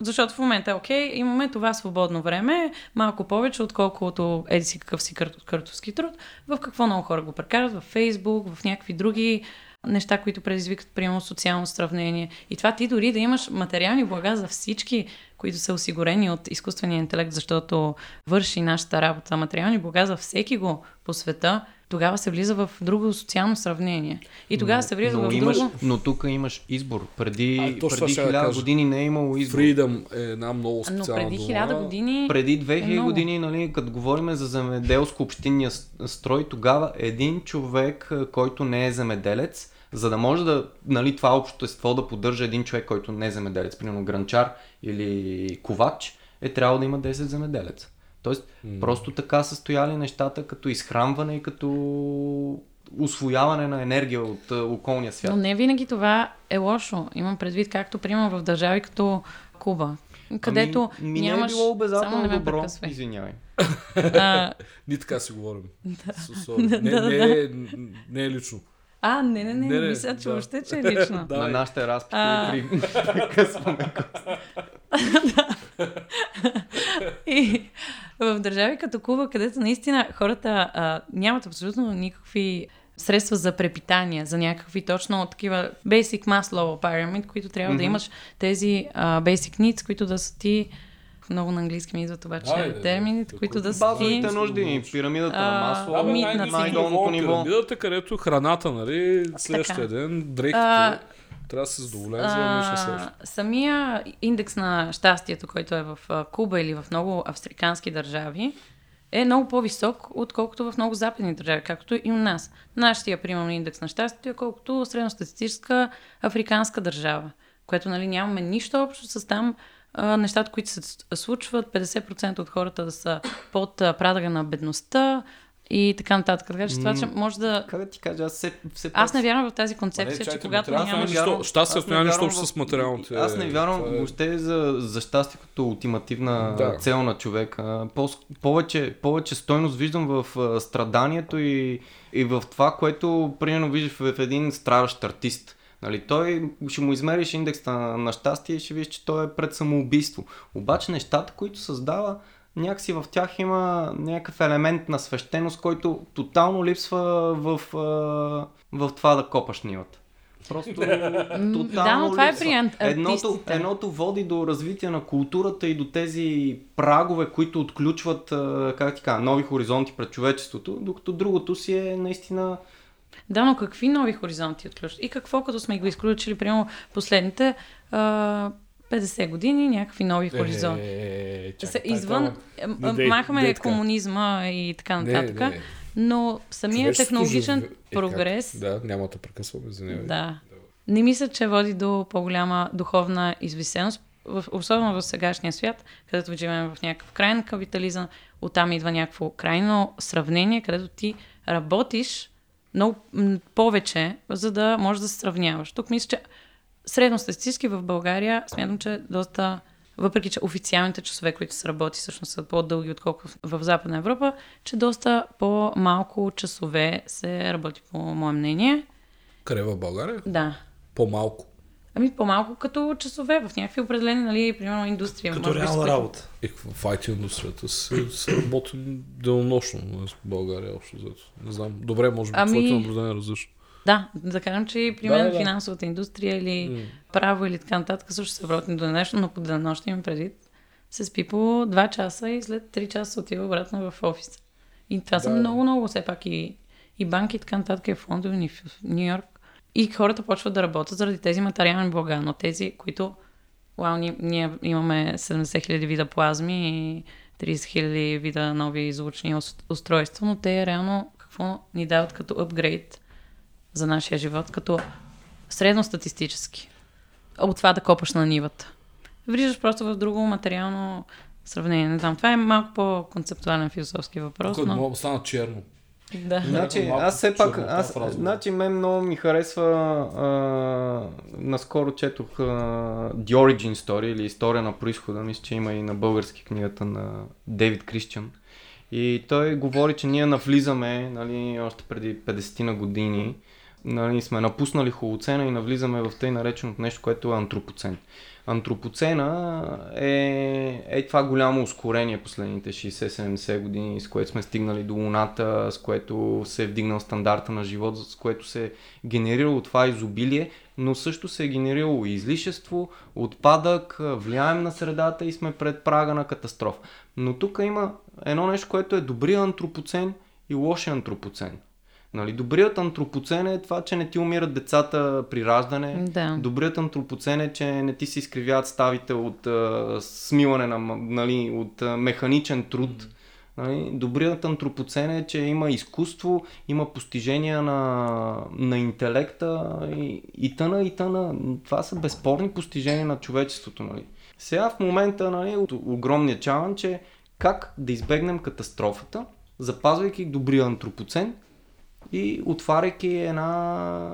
защото в момента, окей, имаме това свободно време, малко повече, отколкото еди си какъв си картовски труд, в какво много хора го прекарат, в Фейсбук, в някакви други неща, които предизвикат, примерно, социално сравнение. И това ти дори да имаш материални блага за всички, които са осигурени от изкуствения интелект, защото върши нашата работа, материални блага за всеки го по света, тогава се влиза в друго социално сравнение. И тогава но, се влиза но в имаш, друго... Но тук имаш избор. Преди, а, преди хиляда да години не е имало избор. Freedom е една много специална Но преди хиляда години... Преди 2000 е години, нали, като говорим за земеделско-общинния строй, тогава един човек, който не е земеделец, за да може да, нали, това общество да поддържа един човек, който не е земеделец, примерно гранчар или ковач, е трябвало да има 10 земеделеца. Тоест, mm. просто така са стояли нещата като изхранване и като освояване на енергия от околния свят. Но не винаги това е лошо. Имам предвид, както примерно в държави като Куба, където ами, ми нямаш... Не е било обязателно добро, извинявай. А... Ни така си говорим. Да. Не, не, не, е, не е лично. А, не, не, не, не, не мисля, че да. въобще, че е лично. да, На нашите разпити а... при... прекъсваме И в държави като Куба, където наистина хората а, нямат абсолютно никакви средства за препитание, за някакви точно такива basic level pyramid, които трябва mm-hmm. да имаш тези а, basic needs, които да са ти много на английски ми идват обаче Айде, термините, които да са Базовите нужди, пирамидата на масло, а, най- най-долното ниво. Пирамидата, където храната, нали, следващия ден, дрехите. А, трябва да се задоволен за нещо Самия индекс на щастието, който е в Куба или в много австрикански държави, е много по-висок, отколкото в много западни държави, както и у нас. Нашия, примерно, индекс на щастието е колкото средностатистическа африканска държава, което нали, нямаме нищо общо с там а, нещата, които се случват, 50% от хората да са под прага на бедността, и така нататък. Така че това, че може да... Как да ти кажа, аз все пак... Аз не вярвам в тази концепция, че когато няма... Нищо, щастието няма нищо общо в- с материалните. Аз не вярвам това е- въобще за, за щастие като ултимативна Да. цел на човека. По, повече, повече стойност виждам в страданието и, и в това, което примерно виждаш в, един страдащ артист. Нали, той ще му измериш индекс на, на щастие и ще видиш, че той е пред самоубийство. Обаче нещата, които създава, някакси в тях има някакъв елемент на свещеност, който тотално липсва в, в това да копаш нивата. Просто тотално да, но това е липсва. при ан- едното, едното води до развитие на културата и до тези прагове, които отключват, как ти кажа, нови хоризонти пред човечеството, докато другото си е наистина Да, но какви нови хоризонти отключват? И какво, като сме го изключили, примерно последните а, 50 години, някакви нови хоризонти? Е, Се, чакай, извън, тай, м- Не, дей, махаме дей комунизма и така Не, нататък, не. но самия технологичен е, прогрес, Как? Да, няма да прекъсваме, извинявай. да, не мисля, че води до по-голяма духовна извисеност, в, особено в сегашния свят, където живеем в някакъв крайен капитализъм, оттам идва някакво крайно сравнение, където ти работиш много повече, за да можеш да се сравняваш. Тук мисля, че средностатистически в България смятам, че доста, въпреки че официалните часове, които се работи, всъщност са по-дълги, отколкото в, Западна Европа, че доста по-малко часове се работи, по мое мнение. Къде в България? Да. По-малко. Ами по-малко като часове в някакви определени, нали, примерно индустрия. Като реална работа. И в IT индустрията се, се работи денонощно в България общо взето. Не знам. Добре, може би Ами- твоето наблюдение е различно. Да, да кажем, че и примерно Да, да, финансовата индустрия или право или така нататък също се работи до нещо, но по денонощно имам предвид. Се спи по 2 часа и след 3 часа отива обратно в офиса. И това са Да. много, много, все пак и, и банки и така нататък, и Лондон, и в Нью Йорк. И хората почват да работят заради тези материални блага, но тези, които Вау, ние, ние имаме 70 хиляди вида плазми и 30 хиляди вида нови звучни ус- устройства, но те реално какво ни дават като апгрейд за нашия живот, като средностатистически. От това да копаш на нивата. Влизаш просто в друго материално сравнение. Не знам, това е малко по-концептуален философски въпрос, Тук но... мога да стана черно. Да. Значи, аз все пак, аз, значи, мен много ми харесва, а, наскоро четох а, The Origin Story или История на происхода, мисля, че има и на български книгата на Дейвид Кристиан. И той говори, че ние навлизаме, нали, още преди 50 на години, нали, сме напуснали холоцена и навлизаме в тъй нареченото нещо, което е антропоцен. Антропоцена е, е това голямо ускорение последните 60-70 години, с което сме стигнали до Луната, с което се е вдигнал стандарта на живот, с което се е генерирало това изобилие, но също се е генерирало излишество, отпадък, влияем на средата и сме пред прага на катастрофа. Но тук има едно нещо, което е добрия антропоцен и лошия антропоцен. Нали, добрият антропоцен е това, че не ти умират децата при раждане. Да. Добрият антропоцен е, че не ти се изкривяват ставите от а, смиване на, нали, от а, механичен труд. Нали, добрият антропоцен е, че има изкуство, има постижения на, на интелекта и, и тъна, и тъна. Това са безспорни постижения на човечеството. Нали. Сега в момента нали, от огромният чалънч е как да избегнем катастрофата, запазвайки добрия антропоцен и отваряйки една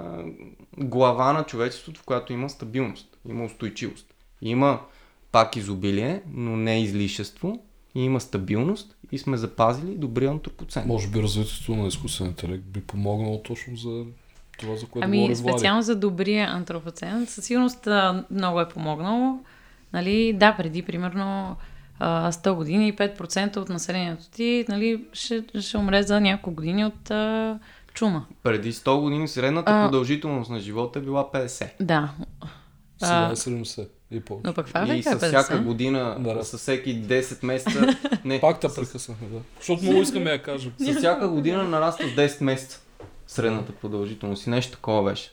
глава на човечеството, в която има стабилност, има устойчивост. Има пак изобилие, но не излишество, и има стабилност и сме запазили добрия антропоцен. Може би развитието на изкуствен интелект би помогнало точно за това, за което Ами, говори Влади. специално за добрия антропоцен, със сигурност много е помогнало. Нали, да, преди примерно а, 100 години и 5% от населението ти нали, ще, ще умре за няколко години от чума. Преди 100 години средната А- продължителност на живота е била 50. Да. Сега е 70 и повече. Но пък в И е с всяка 50. година, Да. с всеки 10 месеца, не, Пак те прекъснахме, да. Защото много искаме да я кажем. с всяка година нараства с 10 месеца средната продължителност и нещо такова беше.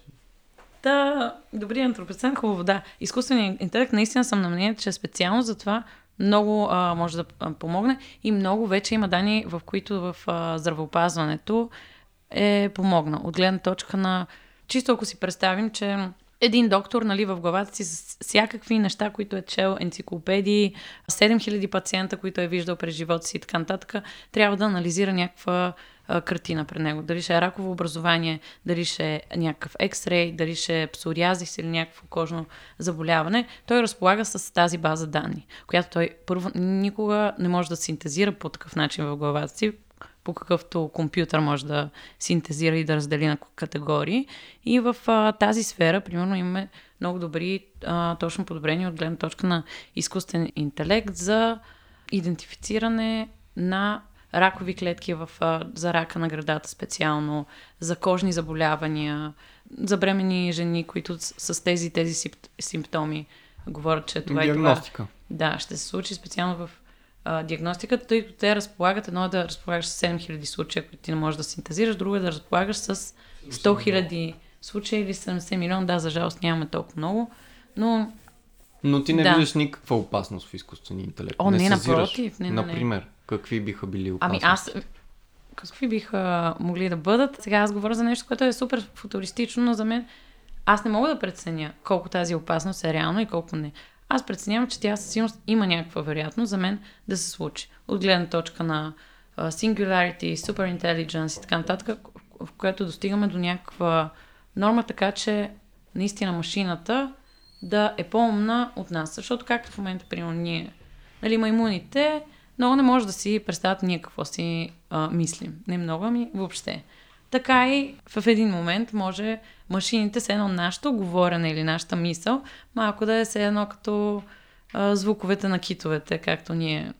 Да, добрият антропоцен, хубаво, да. Изкуственият интелект, наистина съм на мнение, че специално за това много а, може да помогне и много вече има данни, в които в а, здравеопазването е помогнал. От гледна точка на... Чисто ако си представим, че един доктор нали, в главата си с всякакви неща, които е чел, енциклопедии, 7000 пациента, които е виждал през живота си и така нататък, трябва да анализира някаква картина пред него. Дали ще е раково образование, дали ще е някакъв ексрей, дали ще е псориазис или някакво кожно заболяване, той разполага с тази база данни, която той първо никога не може да синтезира по такъв начин в главата си, по какъвто компютър може да синтезира и да раздели на категории. И в а, тази сфера, примерно, имаме много добри, а, точно подобрения от гледна точка на изкуствен интелект за идентифициране на ракови клетки в, а, за рака на градата специално, за кожни заболявания, за бремени жени, които с, с тези тези симптоми говорят, че това и това. Да, ще се случи специално в а, диагностиката, тъй като те разполагат, едно е да разполагаш с 7000 случая, които ти не можеш да синтезираш, друго е да разполагаш с 100 000 случая или 70 милиона. Да, за жалост нямаме толкова много, но... Но ти не Да. виждаш никаква опасност в изкуствения интелект. О, не, съзираш. напротив, не, не, не. Например, какви биха били Ами опасности? аз... Какви биха могли да бъдат? Сега аз говоря за нещо, което е супер футуристично, но за мен аз не мога да преценя колко тази опасност е реална и колко не. Аз преценявам, че тя със сигурност има някаква вероятност за мен да се случи. От гледна точка на singularity, super intelligence и така нататък, в което достигаме до някаква норма, така че наистина машината да е по-умна от нас. Защото както в момента, примерно, ние, нали, маймуните, много не може да си представят ние какво си а, мислим. Не много, ами въобще. Така и в един момент може машините, с едно нашето говорене или нашата мисъл, малко да е все едно като а, звуковете на китовете, както ние.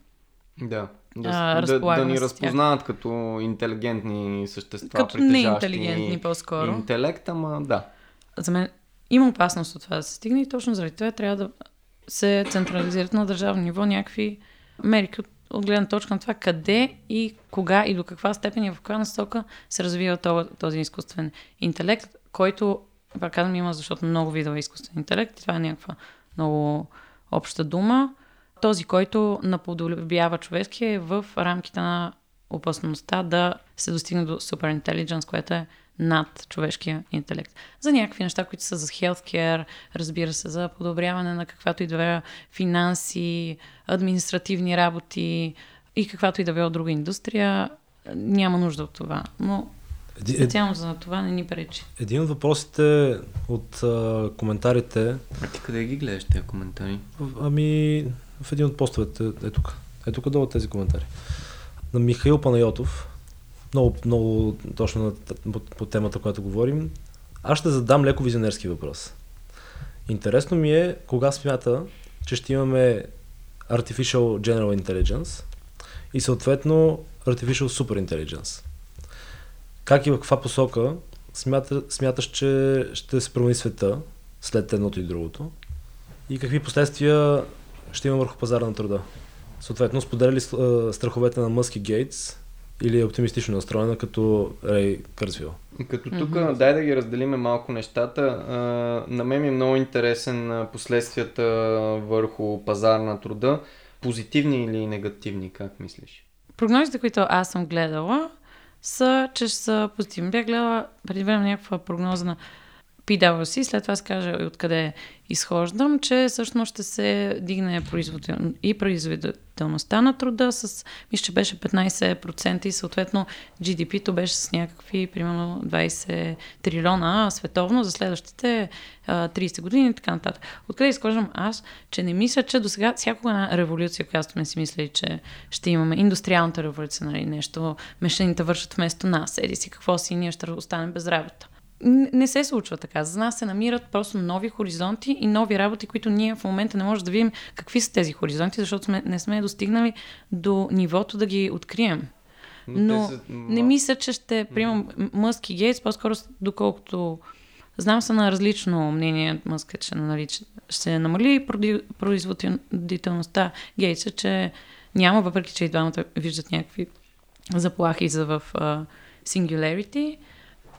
Да. Да, А, да, да ни тях. разпознават като интелигентни същества, Като неинтелигентни по-скоро. Интелект, ама да. За мен има опасност от това да се стигне и точно заради това трябва да се централизират на държавно ниво някакви мерки от, от гледна точка на това къде и кога и до каква степен и в каква насока се развива този, изкуствен интелект, който, пак казвам, има, защото много видове изкуствен интелект и това е някаква много обща дума. Този, който наподобява човешки е в рамките на опасността да се достигне до супер intelligence, което е над човешкия интелект. За някакви неща, които са за healthcare, разбира се, за подобряване на каквато и да е финанси, административни работи и каквато и да е друга индустрия, няма нужда от това. Но е, специално за това не ни пречи. един от въпросите от а, коментарите, А ти къде ги гледаш тези коментари? ами в един от постовете е тук. Е тук долу тези коментари. На Михаил Панайотов, много, много точно на, по, по темата, която говорим. Аз ще задам леко визионерски въпрос. Интересно ми е кога смята, че ще имаме Artificial General Intelligence и съответно Artificial Super Intelligence. Как и в каква посока смята, смяташ, че ще се промени света след едното и другото и какви последствия ще има върху пазара на труда? Съответно, споделя ли а, страховете на Мъск Гейтс или е оптимистично настроена като Рей Кърсвил? Като тук, дай да ги разделиме малко нещата. На мен ми е много интересен последствията върху пазар на труда. Позитивни или негативни, как мислиш? Прогнозите, които аз съм гледала, са, че са позитивни. Бях гледала преди време някаква прогноза на PwC, след това се кажа и откъде изхождам, че всъщност ще се дигне производител... и производителността на труда с, мисля, че беше 15% и съответно GDP-то беше с някакви, примерно 20 трилиона световно за следващите а, 30 години и така нататък. Откъде изхождам аз, че не мисля, че до сега всяка една революция, която сме си мислили, че ще имаме индустриалната революция, нали, нещо, машините вършат вместо нас, еди си какво си, ние ще останем без работа не се случва така. За нас се намират просто нови хоризонти и нови работи, които ние в момента не можем да видим какви са тези хоризонти, защото сме, не сме достигнали до нивото да ги открием. Но те са- не мисля, че ще приемам Мъск и Гейтс, по-скоро доколкото знам са на различно мнение. Мъск е, че нали, ще намали производителността. Гейтс е, че няма, въпреки че и двамата виждат някакви заплахи за в uh, Singularity.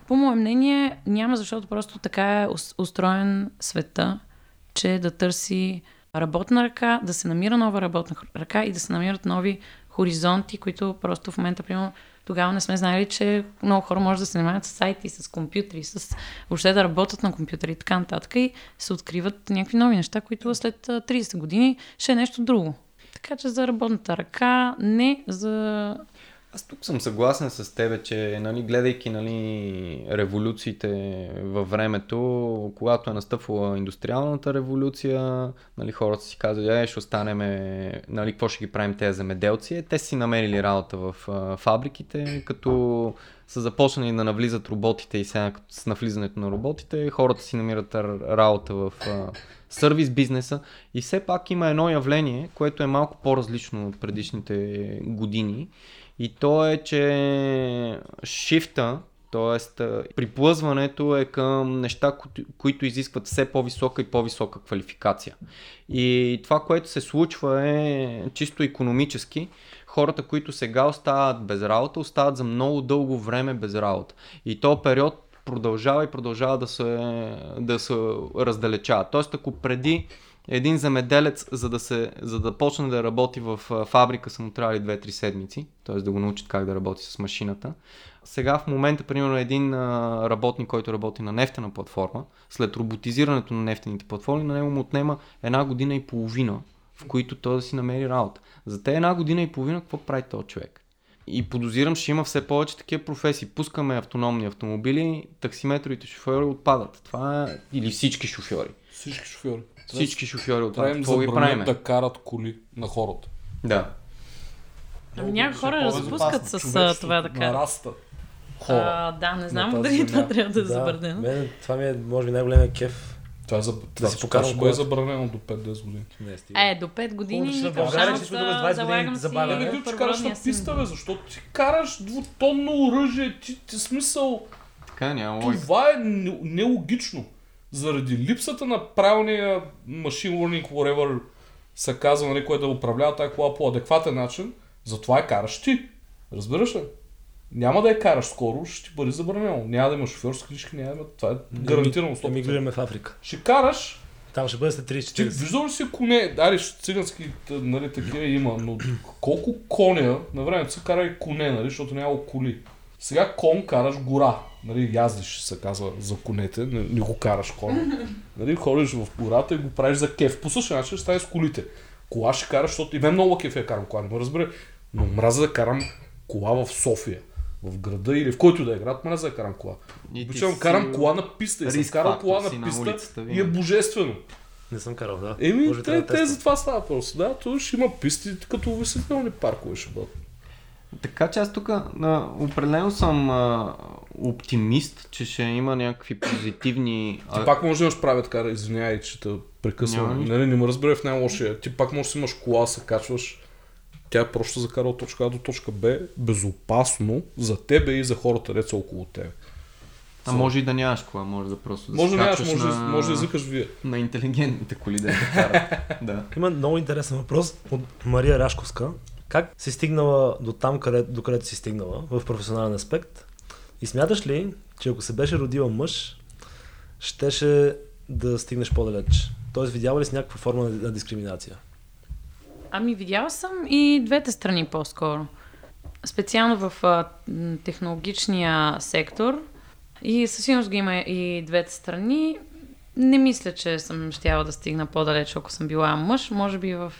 По мое мнение няма, защото просто така е ус- устроен света, че да търси работна ръка, да се намира нова работна ръка и да се намират нови хоризонти, които просто в момента, примерно, тогава не сме знали, че много хора може да се занимават с сайти, с компютри, с въобще да работят на компютъри и така нататък и се откриват някакви нови неща, които след а, 30 години ще е нещо друго. Така че за работната ръка, не за Аз тук съм съгласен с тебе, че нали, гледайки нали, революциите във времето, когато е настъпвала индустриалната революция, нали, хората си казват, е, ще останем, нали, какво ще ги правим тези земеделци? Те си намерили работа в а, фабриките, като са започнали да навлизат роботите и сега с навлизането на роботите, хората си намират работа в а, сервис бизнеса и все пак има едно явление, което е малко по-различно от предишните години и то е, че шифта, т.е. приплъзването е към неща, които- изискват все по-висока и по-висока квалификация. И това, което се случва е чисто економически. Хората, които сега остават без работа, остават за много дълго време без работа. И то период продължава и продължава да се, да се раздалечава. Тоест, ако преди един замеделец, за да, се, за да почне да работи в фабрика, са му трябвали 2-3 седмици, т.е. да го научат как да работи с машината. Сега в момента, примерно, един работник, който работи на нефтена платформа, след роботизирането на нефтените платформи, на него му отнема една година и половина, в които той да си намери работа. За те една година и половина, какво прави този човек? И подозирам, ще има все повече такива професии. Пускаме автономни автомобили, таксиметровите шофьори отпадат. Това е... Или всички шофьори. Всички шофьори. Всички шофьори Трябва отпадат. им Какво ги правим? да карат коли на хората. Да. Ами някои хора По-безопасно. разпускат с това да кажа. Нараста. Хора. А, да, не знам дали това трябва да е забранено. мен, това ми е, може би, най-големия кеф. Това, е за... това, си това покажем ще бъде колата. забранено до 5-10 години. Не, стига. Е, до 5 години към България ще да 20 години си забавяне. Или ти караш на писта, бе, защото ти караш двутонно оръжие, ти, ти смисъл, Така няма логика. това е не- нелогично. Заради липсата на правилния machine learning, whatever се казва, нали, което да управлява тази кола по адекватен начин, затова я караш ти. Разбираш ли? Няма да я караш скоро, ще ти бъде забранено. Няма да има шофьорски книжки, няма да има... Това е гарантирано. Да 100%. мигрираме в Африка. Ще караш, Там ще бъде след ти 30-40. виждал ли си коне, дали цигански, нали, такива има, но колко коня, на времето се кара и коне, нали, защото няма коли. Сега кон караш гора, нали, яздиш се казва за конете, не, не го караш кон. Нали, ходиш в гората и го правиш за кеф. По същия начин ще стане с колите. Кола ще караш, защото и мен много кеф я карам кола, не ме разбере, но мраза да карам кола в София. В града или в който да е град, мраза да карам кола. Обичам си карам кола на писта и съм карал кола на на писта улицата и е божествено. Не съм карал, да. Еми, Може те, да те за това става просто. Да, то ще има писти като висветлителни паркове ще бъдат. Така че аз тук определено съм а, оптимист, че ще има някакви позитивни... Ти пак може да имаш прави така, да извинявай, че те прекъсвам. Нали, не ме разбере в най-лошия. Ти пак можеш да имаш кола, се качваш. Тя е просто закара от точка А до точка Б безопасно за тебе и за хората, деца около тебе. А може и да нямаш кола, може да просто да може се да нямаш, може, на... може да извикаш вие. на интелигентните коли да карат. да. Има много интересен въпрос от Мария Рашковска. Как си стигнала до там, къде, до където си стигнала в професионален аспект? И смяташ ли, че ако се беше родила мъж, щеше да стигнеш по-далеч? Тоест, видяла ли си някаква форма на, на дискриминация? Ами видяла съм и двете страни по-скоро. Специално в а, технологичния сектор и със сигурност го има и двете страни. Не мисля, че съм щяла да стигна по-далеч, ако съм била мъж. Може би в...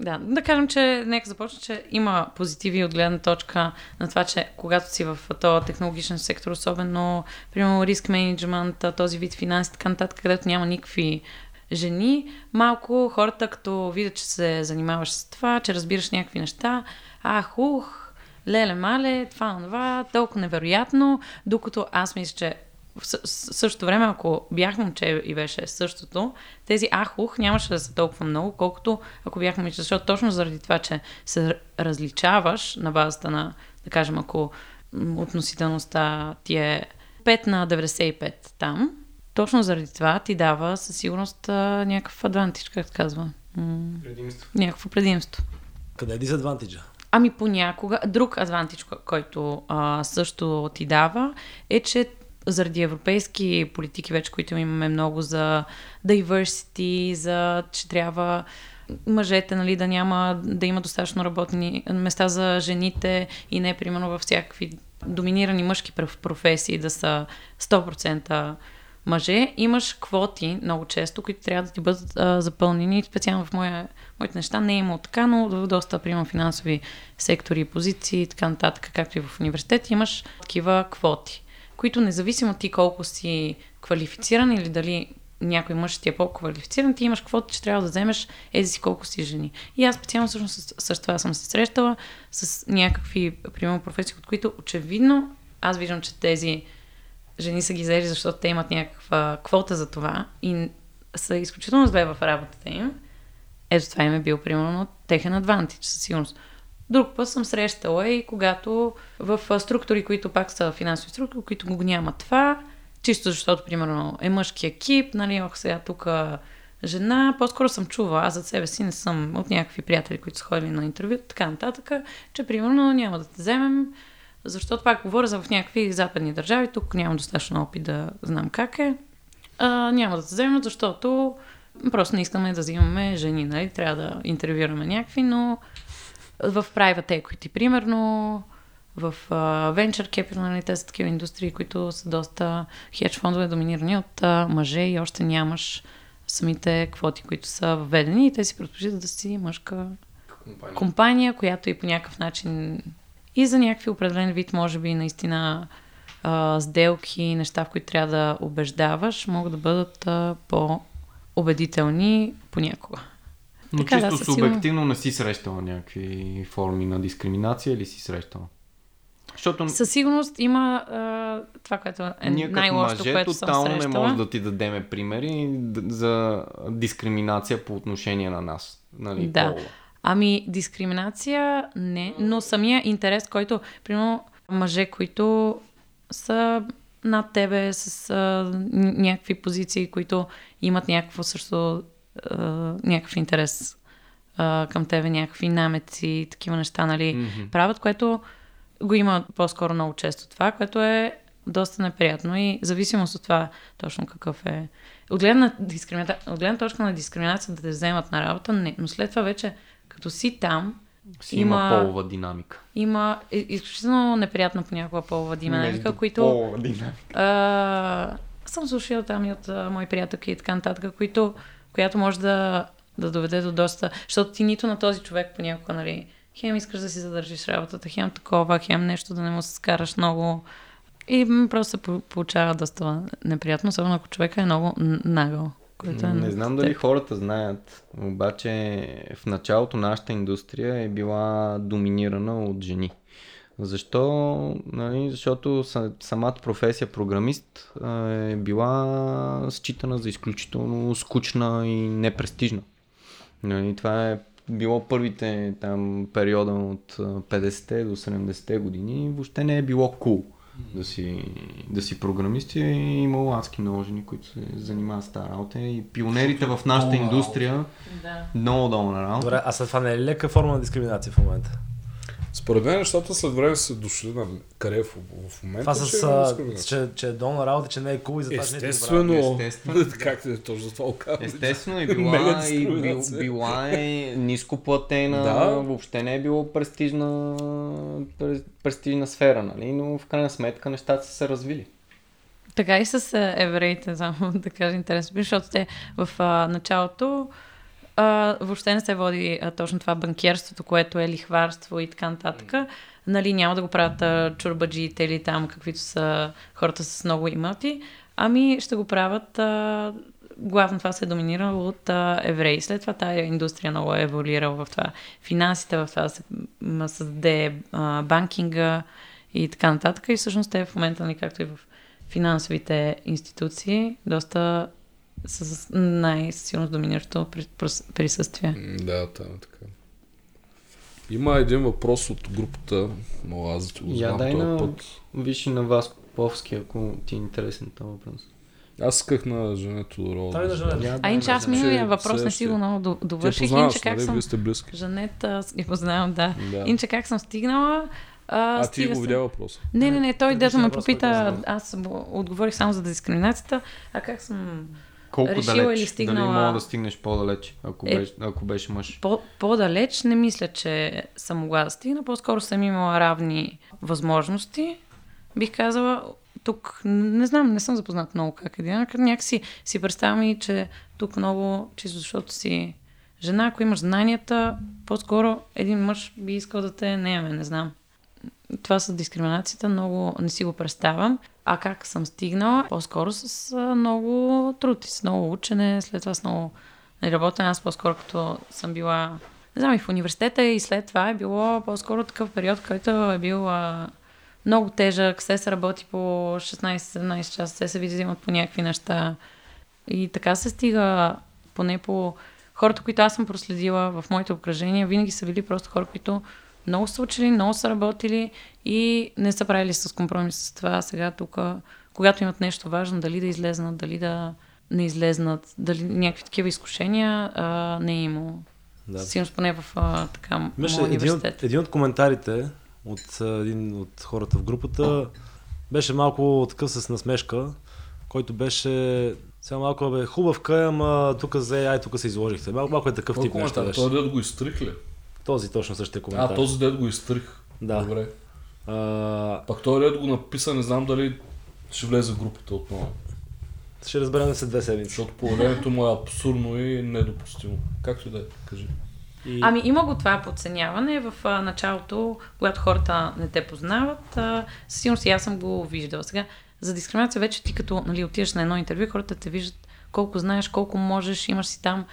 Да, да кажем, че нека започна, че има позитиви от гледна точка на това, че когато си в този технологичен сектор, особено, примерно, риск менеджмент, този вид финанси, така нататък, където няма никакви жени, малко хората, като видят, че се занимаваш с това, че разбираш някакви неща, ах, ух, леле, мале, това, това, толкова невероятно, докато аз мисля, че в същото време, ако бях момче и беше същото, тези ах, ух нямаше да са толкова много, колкото ако бях момиче, защото точно заради това, че се различаваш на базата на, да кажем, ако относителността ти е 5 на 95 там, точно заради това ти дава със сигурност някакъв адвантич, как се казва. М- някакво предимство. Къде е дизадвантиджа? Ами понякога, друг адвантич, кой- който а, също ти дава, е, че заради европейски политики вече, които имаме много за diversity, за че трябва мъжете, нали, да няма, да има достатъчно работни места за жените и не примерно във всякакви доминирани мъжки проф- професии да са 100% мъже, имаш квоти много често, които трябва да ти бъдат а, запълнени. Специално в моя, моите неща не е имало така, но в доста, примерно, финансови сектори и позиции и така нататък, както и в университет, имаш такива квоти, които независимо ти колко си квалифициран или дали някой мъж ти е по-квалифициран, ти имаш квота, че трябва да вземеш ези си колко си жени. И аз специално всъщност с, с това съм се срещала с някакви, примерно, професии, от които очевидно аз виждам, че тези жени са ги взели, защото те имат някаква квота за това и са изключително зле в работата им. Ето това им е бил, примерно, техен адвантич, със сигурност. Друг път съм срещала и когато в структури, които пак са финансови структури, които го няма това, чисто защото, примерно, е мъжки екип, нали, ох, сега тук жена, по-скоро съм чувала, аз за себе си не съм от някакви приятели, които са ходили на интервю, така нататък, че, примерно, няма да те вземем, защото пак говоря за в някакви западни държави, тук нямам достатъчно опит да знам как е. А, няма да те вземем, защото просто не искаме да взимаме жени, нали? Трябва да интервюираме някакви, но в private equity, примерно, в uh, venture capital, нали, те са такива индустрии, които са доста хедж фондове, доминирани от uh, мъже и още нямаш самите квоти, които са введени и те си предпочитат да си мъжка Компания. компания, която и по някакъв начин и за някакви определен вид, може би наистина а, сделки, неща, в които трябва да убеждаваш, могат да бъдат а, по-убедителни понякога. Но Така, да, чисто сигурност. субективно не си срещала някакви форми на дискриминация или си срещала? Защото Със сигурност има а, това, което е ние най-лошото, мъже което съм тотално не срещала. може да ти дадеме примери за дискриминация по отношение на нас. Нали, Да. пола. Ами, дискриминация не, но самия интерес, който, примерно, мъже, които са над тебе с а, някакви позиции, които имат някакво също някакъв интерес а, към тебе, някакви намеци, такива неща, нали, Мгм. правят, което го има по-скоро много често това, което е доста неприятно и зависимост от това точно какъв е. От гледна, дискримина... от гледна точка на дискриминация да те вземат на работа, не. Но след това вече, като си там, Си има, Има- полова динамика. има и- изключително неприятно понякога полова динамика, Между които... Полова динамика. А, съм слушала там и от а, мои приятелки и така нататък, които, която може да, да доведе до доста... Защото ти нито на този човек понякога, нали, хем искаш да си задържиш работата, хем такова, хем нещо да не му се скараш много. И просто се по- получава доста неприятно, особено ако човека е много нагъл. Което е Не знам дали хората знаят, обаче в началото нашата индустрия е била доминирана от жени. Защо? Нали, защото са- самата професия програмист е била считана за изключително скучна и непрестижна. Нали, това е било първите там периода от а, 50-те до 70-те години. Въобще не е било кул cool да си, да си програмист и е имало адски много жени, които се занимават с тази работа и пионерите в нашата индустрия Да. много долу на работа. Добре, а след това не е лека форма на дискриминация в момента? Според мен нещата след време са дошли на къде в, в момента. Това че с, е а, че, че е долна работа, че не е кул и затова че не е Естествено. Естествено. как те точно за това го казвам? Естествено е била, и бил, дискриминация. била е ниско платена, Да. въобще не е било престижна, пре- престижна сфера, нали? но в крайна сметка нещата са се развили. Така и с евреите, само да кажа интересно, защото те в а, началото а, въобще не се води а, точно това банкерството, което е лихварство и така нататък. Нали, няма да го правят а, чурбаджиите или там, каквито са хората с много имоти, ами ще го правят а, главно това се е доминирало от а, евреи. След това тази индустрия много е еволюирала в това. Финансите, в това да се м, създаде а, банкинга и така нататък. И всъщност те в момента, нали, както и в финансовите институции, доста с най-силно доминиращо присъствие. Да, там е така. Има един въпрос от групата, но аз да го Я знам дай този на път. Виж на вас Поповски, ако ти е интересен този въпрос. Аз исках на Жене Тодорова. Дай на Жене. Я А дай иначе на аз миналия въпрос не си го много я довърших. познаваш, Иначе как нали? съм... Вие сте близки. Жанет, аз ги познавам, да. Да. Иначе как съм стигнала... А, А ти го видя въпроса. Не, не, не, той Предишния ме въпрос, попита, знам. аз отговорих само за дискриминацията, а как съм Колко решила далеч? или стигнала... Дали мога да стигнеш по-далеч, ако, Е, беше, ако беше мъж? По- по-далеч не мисля, че съм могла да стигна. По-скоро съм имала равни възможности. Бих казала, тук не знам, не съм запознат много как е някакси си представям и, че тук много, чисто защото си жена, ако имаш знанията, по-скоро един мъж би искал да те наеме, не знам. Това с дискриминацията много не си го представям. А как съм стигнала? По-скоро с много труд и с много учене, след това с много нали, работене. Аз по-скоро като съм била, не знам, и в университета и след това е било по-скоро такъв период, който е бил а, много тежък. Все се работи по 16-17 часа, се ви взимат по някакви неща. И така се стига, поне по хората, които аз съм проследила в моите обкръжения, винаги са били просто хора, които много са учили, много са работили и не са правили с компромис с това. Сега тук, когато имат нещо важно, дали да излезнат, дали да не излезнат, дали някакви такива изкушения, а, не е имало. Да. Да. Сигурно поне в а, така, Имаше един от, един от коментарите от един от хората в групата беше малко такъв с насмешка, който беше сега малко бе хубавка, ама тук за ай, тук се изложихте. Малко, малко е такъв тип коментар? беше. Той дед го изтрих ли? Този точно същия коментар. А, този дед го изтрих. Да. Добре. А, Пак той дед го написа, не знам дали ще влезе в групата отново. ще разберем след две седмици. Защото поведението му е абсурдно и недопустимо. Както и да е, кажи. И... Ами има го това подценяване в а, началото, когато хората не те познават. А, със сигурност и аз съм го виждала. Сега, за дискриминация вече ти като нали, отиваш на едно интервю, хората те виждат колко знаеш, колко можеш, имаш си там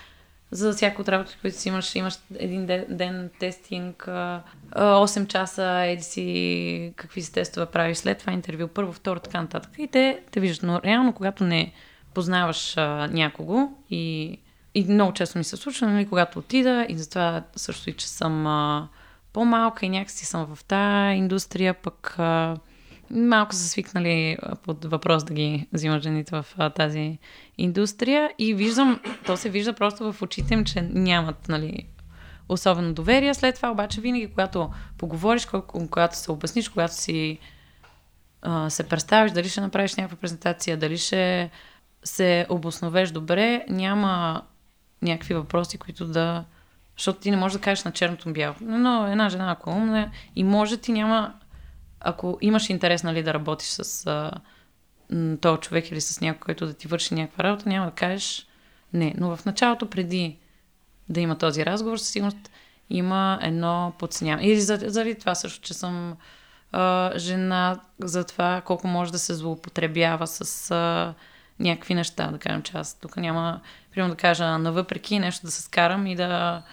за всяко от работа, които си имаш, имаш един ден, ден тестинг, а, а, 8 часа, еди си какви си тестове правиш, след това интервю, първо, второ, така нататък. И те те виждат. Но реално, когато не познаваш а, някого и, и много често ми се случва, нали, когато отида и затова също и, че съм а, по-малка и някакси съм в тази индустрия, пък а, малко са свикнали под въпрос да ги взимат жените в тази индустрия и виждам, то се вижда просто в очите им, че нямат, нали, особено доверие. След това обаче винаги, когато поговориш, когато се обясниш, когато си а, се представиш, дали ще направиш някаква презентация, дали ще се обосновеш добре, няма някакви въпроси, които да... Защото ти не можеш да кажеш на черното бяло. Но една жена, ако е умна и може, ти няма... Ако имаш интерес, нали, да работиш с а, този човек или с някой, който да ти върши някаква работа, няма да кажеш не. Но в началото, преди да има този разговор, със сигурност има едно подценяване. Или за- заради това също, че съм а, жена, за това колко може да се злоупотребява с а, някакви неща. Да кажем, че аз тук няма, примерно да кажа, навъпреки нещо да се скарам и да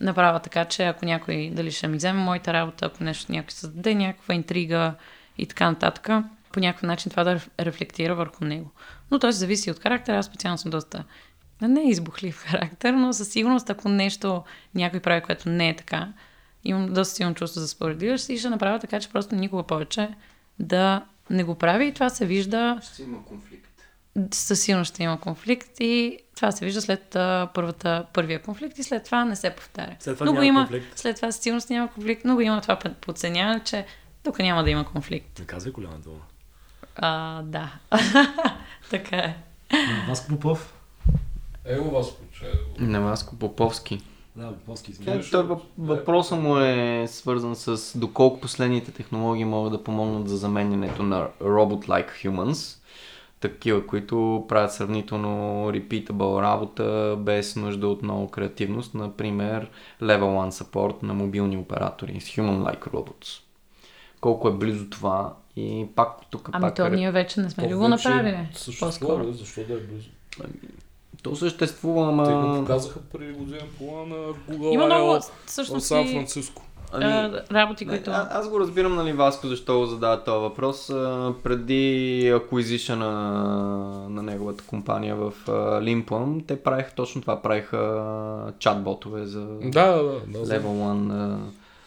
направя така, че ако някой дали ще ми вземе моята работа, ако нещо някой създаде някаква интрига и така нататък, по някакъв начин това да реф- рефлектира върху него. Но той зависи от характера. Аз специално съм доста не избухлив характер, но със сигурност, ако нещо някой прави, което не е така, имам доста силно чувство за справедливост и ще направя така, че просто никога повече да не го прави и това се вижда Ще има конфликт. със сигурност ще има конфликт и това се вижда след а, първата, първия конфликт и след това не се повтаря. След това но няма има, конфликт. След това със сигурност няма конфликт, но го има това под- подценяване, че тук няма да има конфликт. Не казвай голяма дума. А, да. така е. Васко Попов? Его вас получава. На Васко Поповски. Да, Поповски. Е, той въп- въпросът му е свързан с доколко последните технологии могат да помогнат за заменянето на robot-like humans, такива, които правят сравнително repeatable работа без нужда от много креативност, например Level 1 support на мобилни оператори с human-like robots. Колко е близо това и пак тук Ами пак то е- ние вече не сме ли го направили? Съществува, защо да е близо? То съществува, Те го ама... показаха преди година пола на Google Има много в всъщност Сан и Франциско. Ами, а, работи, които... а, аз го разбирам, нали, Васко, защо го задава този въпрос. А, преди acquisition на, на неговата компания в а, Limplam, те правиха точно това, правиха чат-ботове за Да, да, да. Level 1 а,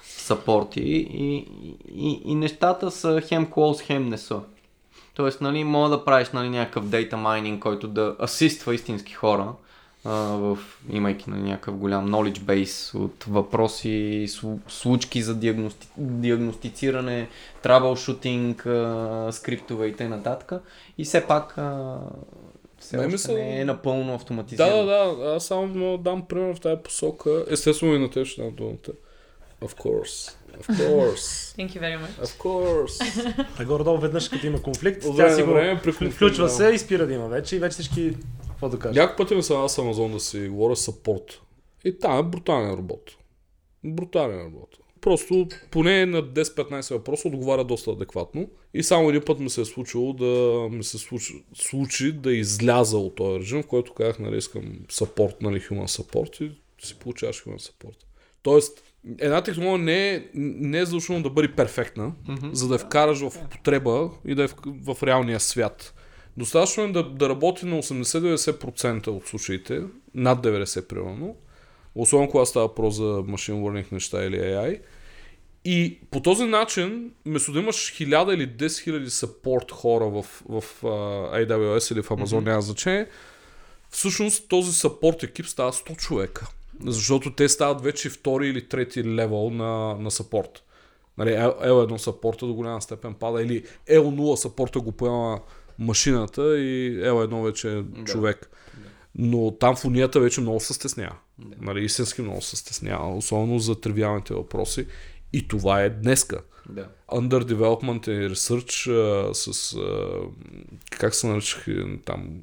сапорти и, и, и нещата са хем close, хем не са. Тоест, нали, мога да правиш нали, някакъв data mining, който да асиства истински хора, а, в, имайки нали, някакъв голям knowledge base от въпроси, слу- случки за диагности, диагностициране, troubleshooting, а, скриптове и т.н. И все пак а, все Не, още мисъл- не е напълно Да, автоматизирано. да, да. Аз само да дам пример в тази посока. Естествено и на теб ще дам думата. Of course. Of course. Thank you very much. Of course. А горе-долу веднъж като има конфликт, тя си на го време включва да. се и спира да има вече и вече всички какво да кажат. Няколко пъти ми се аз Амазон да си говоря саппорт. И там е брутален робот. Брутален робот. Просто поне на 10-15 въпроса отговаря доста адекватно. И само един път ми се е случило да ми се случи, случи да изляза от този режим, в който казах, нали, искам саппорт, нали, human support и си получаваш human support. Тоест, една технология не е, не е задължително да бъде перфектна, mm-hmm. за да я вкараш в употреба и да е в, в реалния свят. Достатъчно е да, да работи на 80-90% от случаите, над 90 примерно, особено когато става въпрос за machine learning неща или AI. И по този начин, вместо да имаш 1000 или 10 000 support хора в, в uh, AWS или в Amazon, mm-hmm. няма значение, всъщност този support екип става 100 човека. Защото те стават вече втори или трети левел на, на support. Нали, L- L1 саппорта до голяма степен пада или L0 саппорта го поема машината и L1 вече е човек. Но там фунията вече много се стеснява. Нали, истински много се стеснява, особено за тривиалните въпроси. И това е днеска. Да. Under Development и Research а, с... А, как се наричах там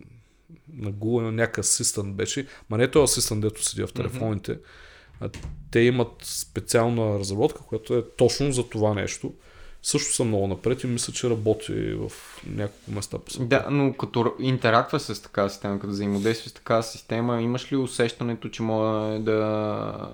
на Google, на някакъв асистент беше. Ма не този асистент, дето седи в телефоните. А, те имат специална разработка, която е точно за това нещо. Също съм много напред и мисля, че работи в няколко места по света. Да, но като интерактва с такава система, като взаимодейства с такава система, имаш ли усещането, че може да,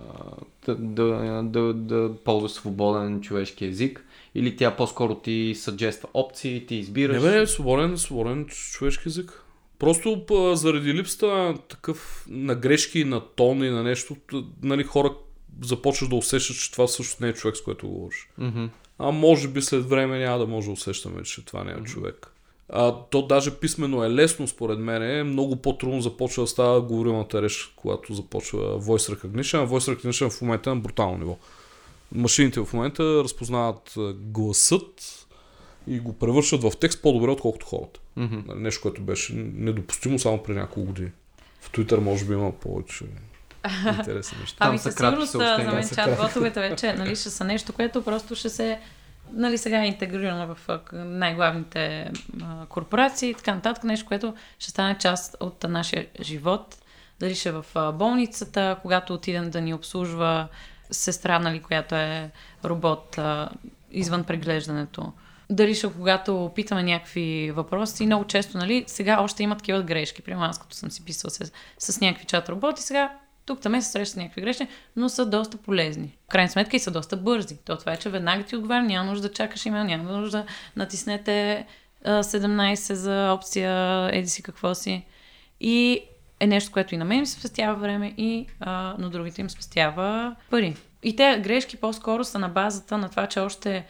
да, да, да, да ползваш свободен човешки език? Или тя по-скоро ти съджества опции, ти избираш? Не бе, свободен, свободен човешки език. Просто па, заради липсата на такъв на грешки, на тон и на нещо, нали, хора започваш да усещаш, че това всъщност не е човек, с който говориш. Мгм. А може би след време няма да може да усещаме, че това не е човек. А, то даже писмено е лесно, според мен. Е много по-трудно започва да става говоримата реч, когато започва voice recognition. Voice recognition в момента е на брутално ниво. Машините в момента разпознават гласът и го превършат в текст по-добре, отколкото хората. Нали, Нещо, което беше недопустимо само преди няколко години. В Twitter може би има повече интересни неща. Ами със сигурност за мен чат-ботовете вече нали, ще са нещо, което просто ще се нали, сега е интегрирано в най-главните а, корпорации и така нататък, нещо, което ще стане част от а, нашия живот. Дали ще е в а, болницата, когато отидем да ни обслужва сестра, нали, която е робот а, извън преглеждането. Дали ще когато питаме някакви въпроси, много често, нали, сега още има такива грешки. Примерно аз като съм си писал с, с някакви чат роботи, сега тук там се срещат някакви грешни, но са доста полезни. В крайна сметка и са доста бързи. То това е, че веднага ти отговаря, няма нужда да чакаш имейл, няма нужда да натиснете а, 17 за опция еди си какво си. И е нещо, което и на мен ми се спестява време, и а, на другите им спестява пари. И те грешки по-скоро са на базата на това, че още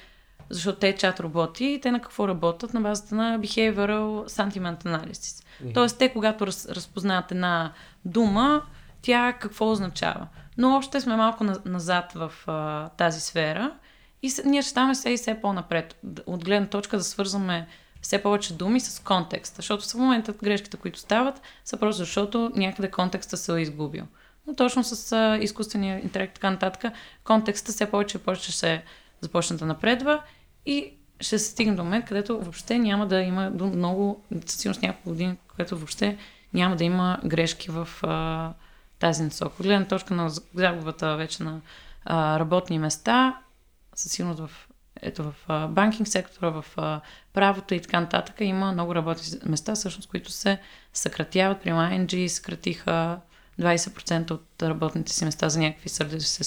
защото те чат роботи и те на какво работят? На базата на behavioral sentiment analysis. Mm-hmm. Тоест, те когато раз, разпознаят една дума, тя какво означава. Но още сме малко на, назад в а, тази сфера и с, ние ще ставаме все и все по-напред. От гледна точка да свързваме все повече думи с контекста. Защото в момента грешките, които стават, са просто защото някъде контекста се е изгубил. Но точно с а, изкуствения интелект така нататък, контекста все повече и повече ще започне да напредва и ще се стигне до момент, където въобще няма да има много, със сигурност няколко години, където въобще няма да има грешки в а, тази насока. От гледна точка на загубата вече на а, работни места, със сигурност в, ето в а, банкинг сектора, в а, правото и така нататък има много работни места, всъщност, които се съкратяват. При ING съкратиха 20% от работните си места за някакви сърдечни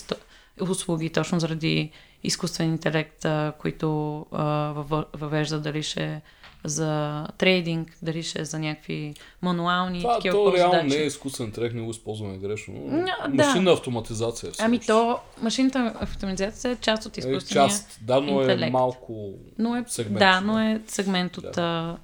услуги, точно заради изкуствен интелект, а, които а, във- въвежда дали ще за трейдинг, дали ще е за някакви мануални Това такива то реално не е изкуствен интелект, не го използваме грешно. Ня, да. Машинна автоматизация. е Ами всъщност. то, машината автоматизация е част от е изкуствения част, да, но е интелект. малко но е, сегмент. да, но е сегмент от, Да.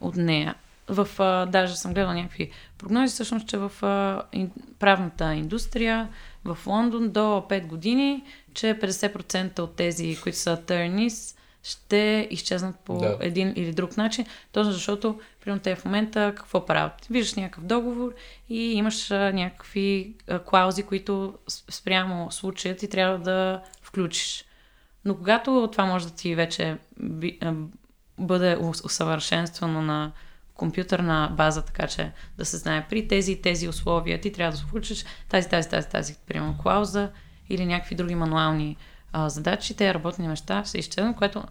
от нея. В, а, даже съм гледала някакви прогнози, всъщност, че в а, ин, правната индустрия в Лондон до 5 години, че 50% от тези, които са attorneys, ще изчезнат по Да. един или друг начин, точно защото, примерно, те в момента какво правят? Виждаш някакъв договор и имаш а, някакви а, клаузи, които спрямо случая ти трябва да включиш. Но когато това може да ти вече би, а, бъде ус- усъвършенствано на компютърна база, така че да се знае при тези и тези условия, ти трябва да включиш тази, тази, тази, тази, примерно клауза или някакви други мануални а, задачи, те работни неща се изчезнат, което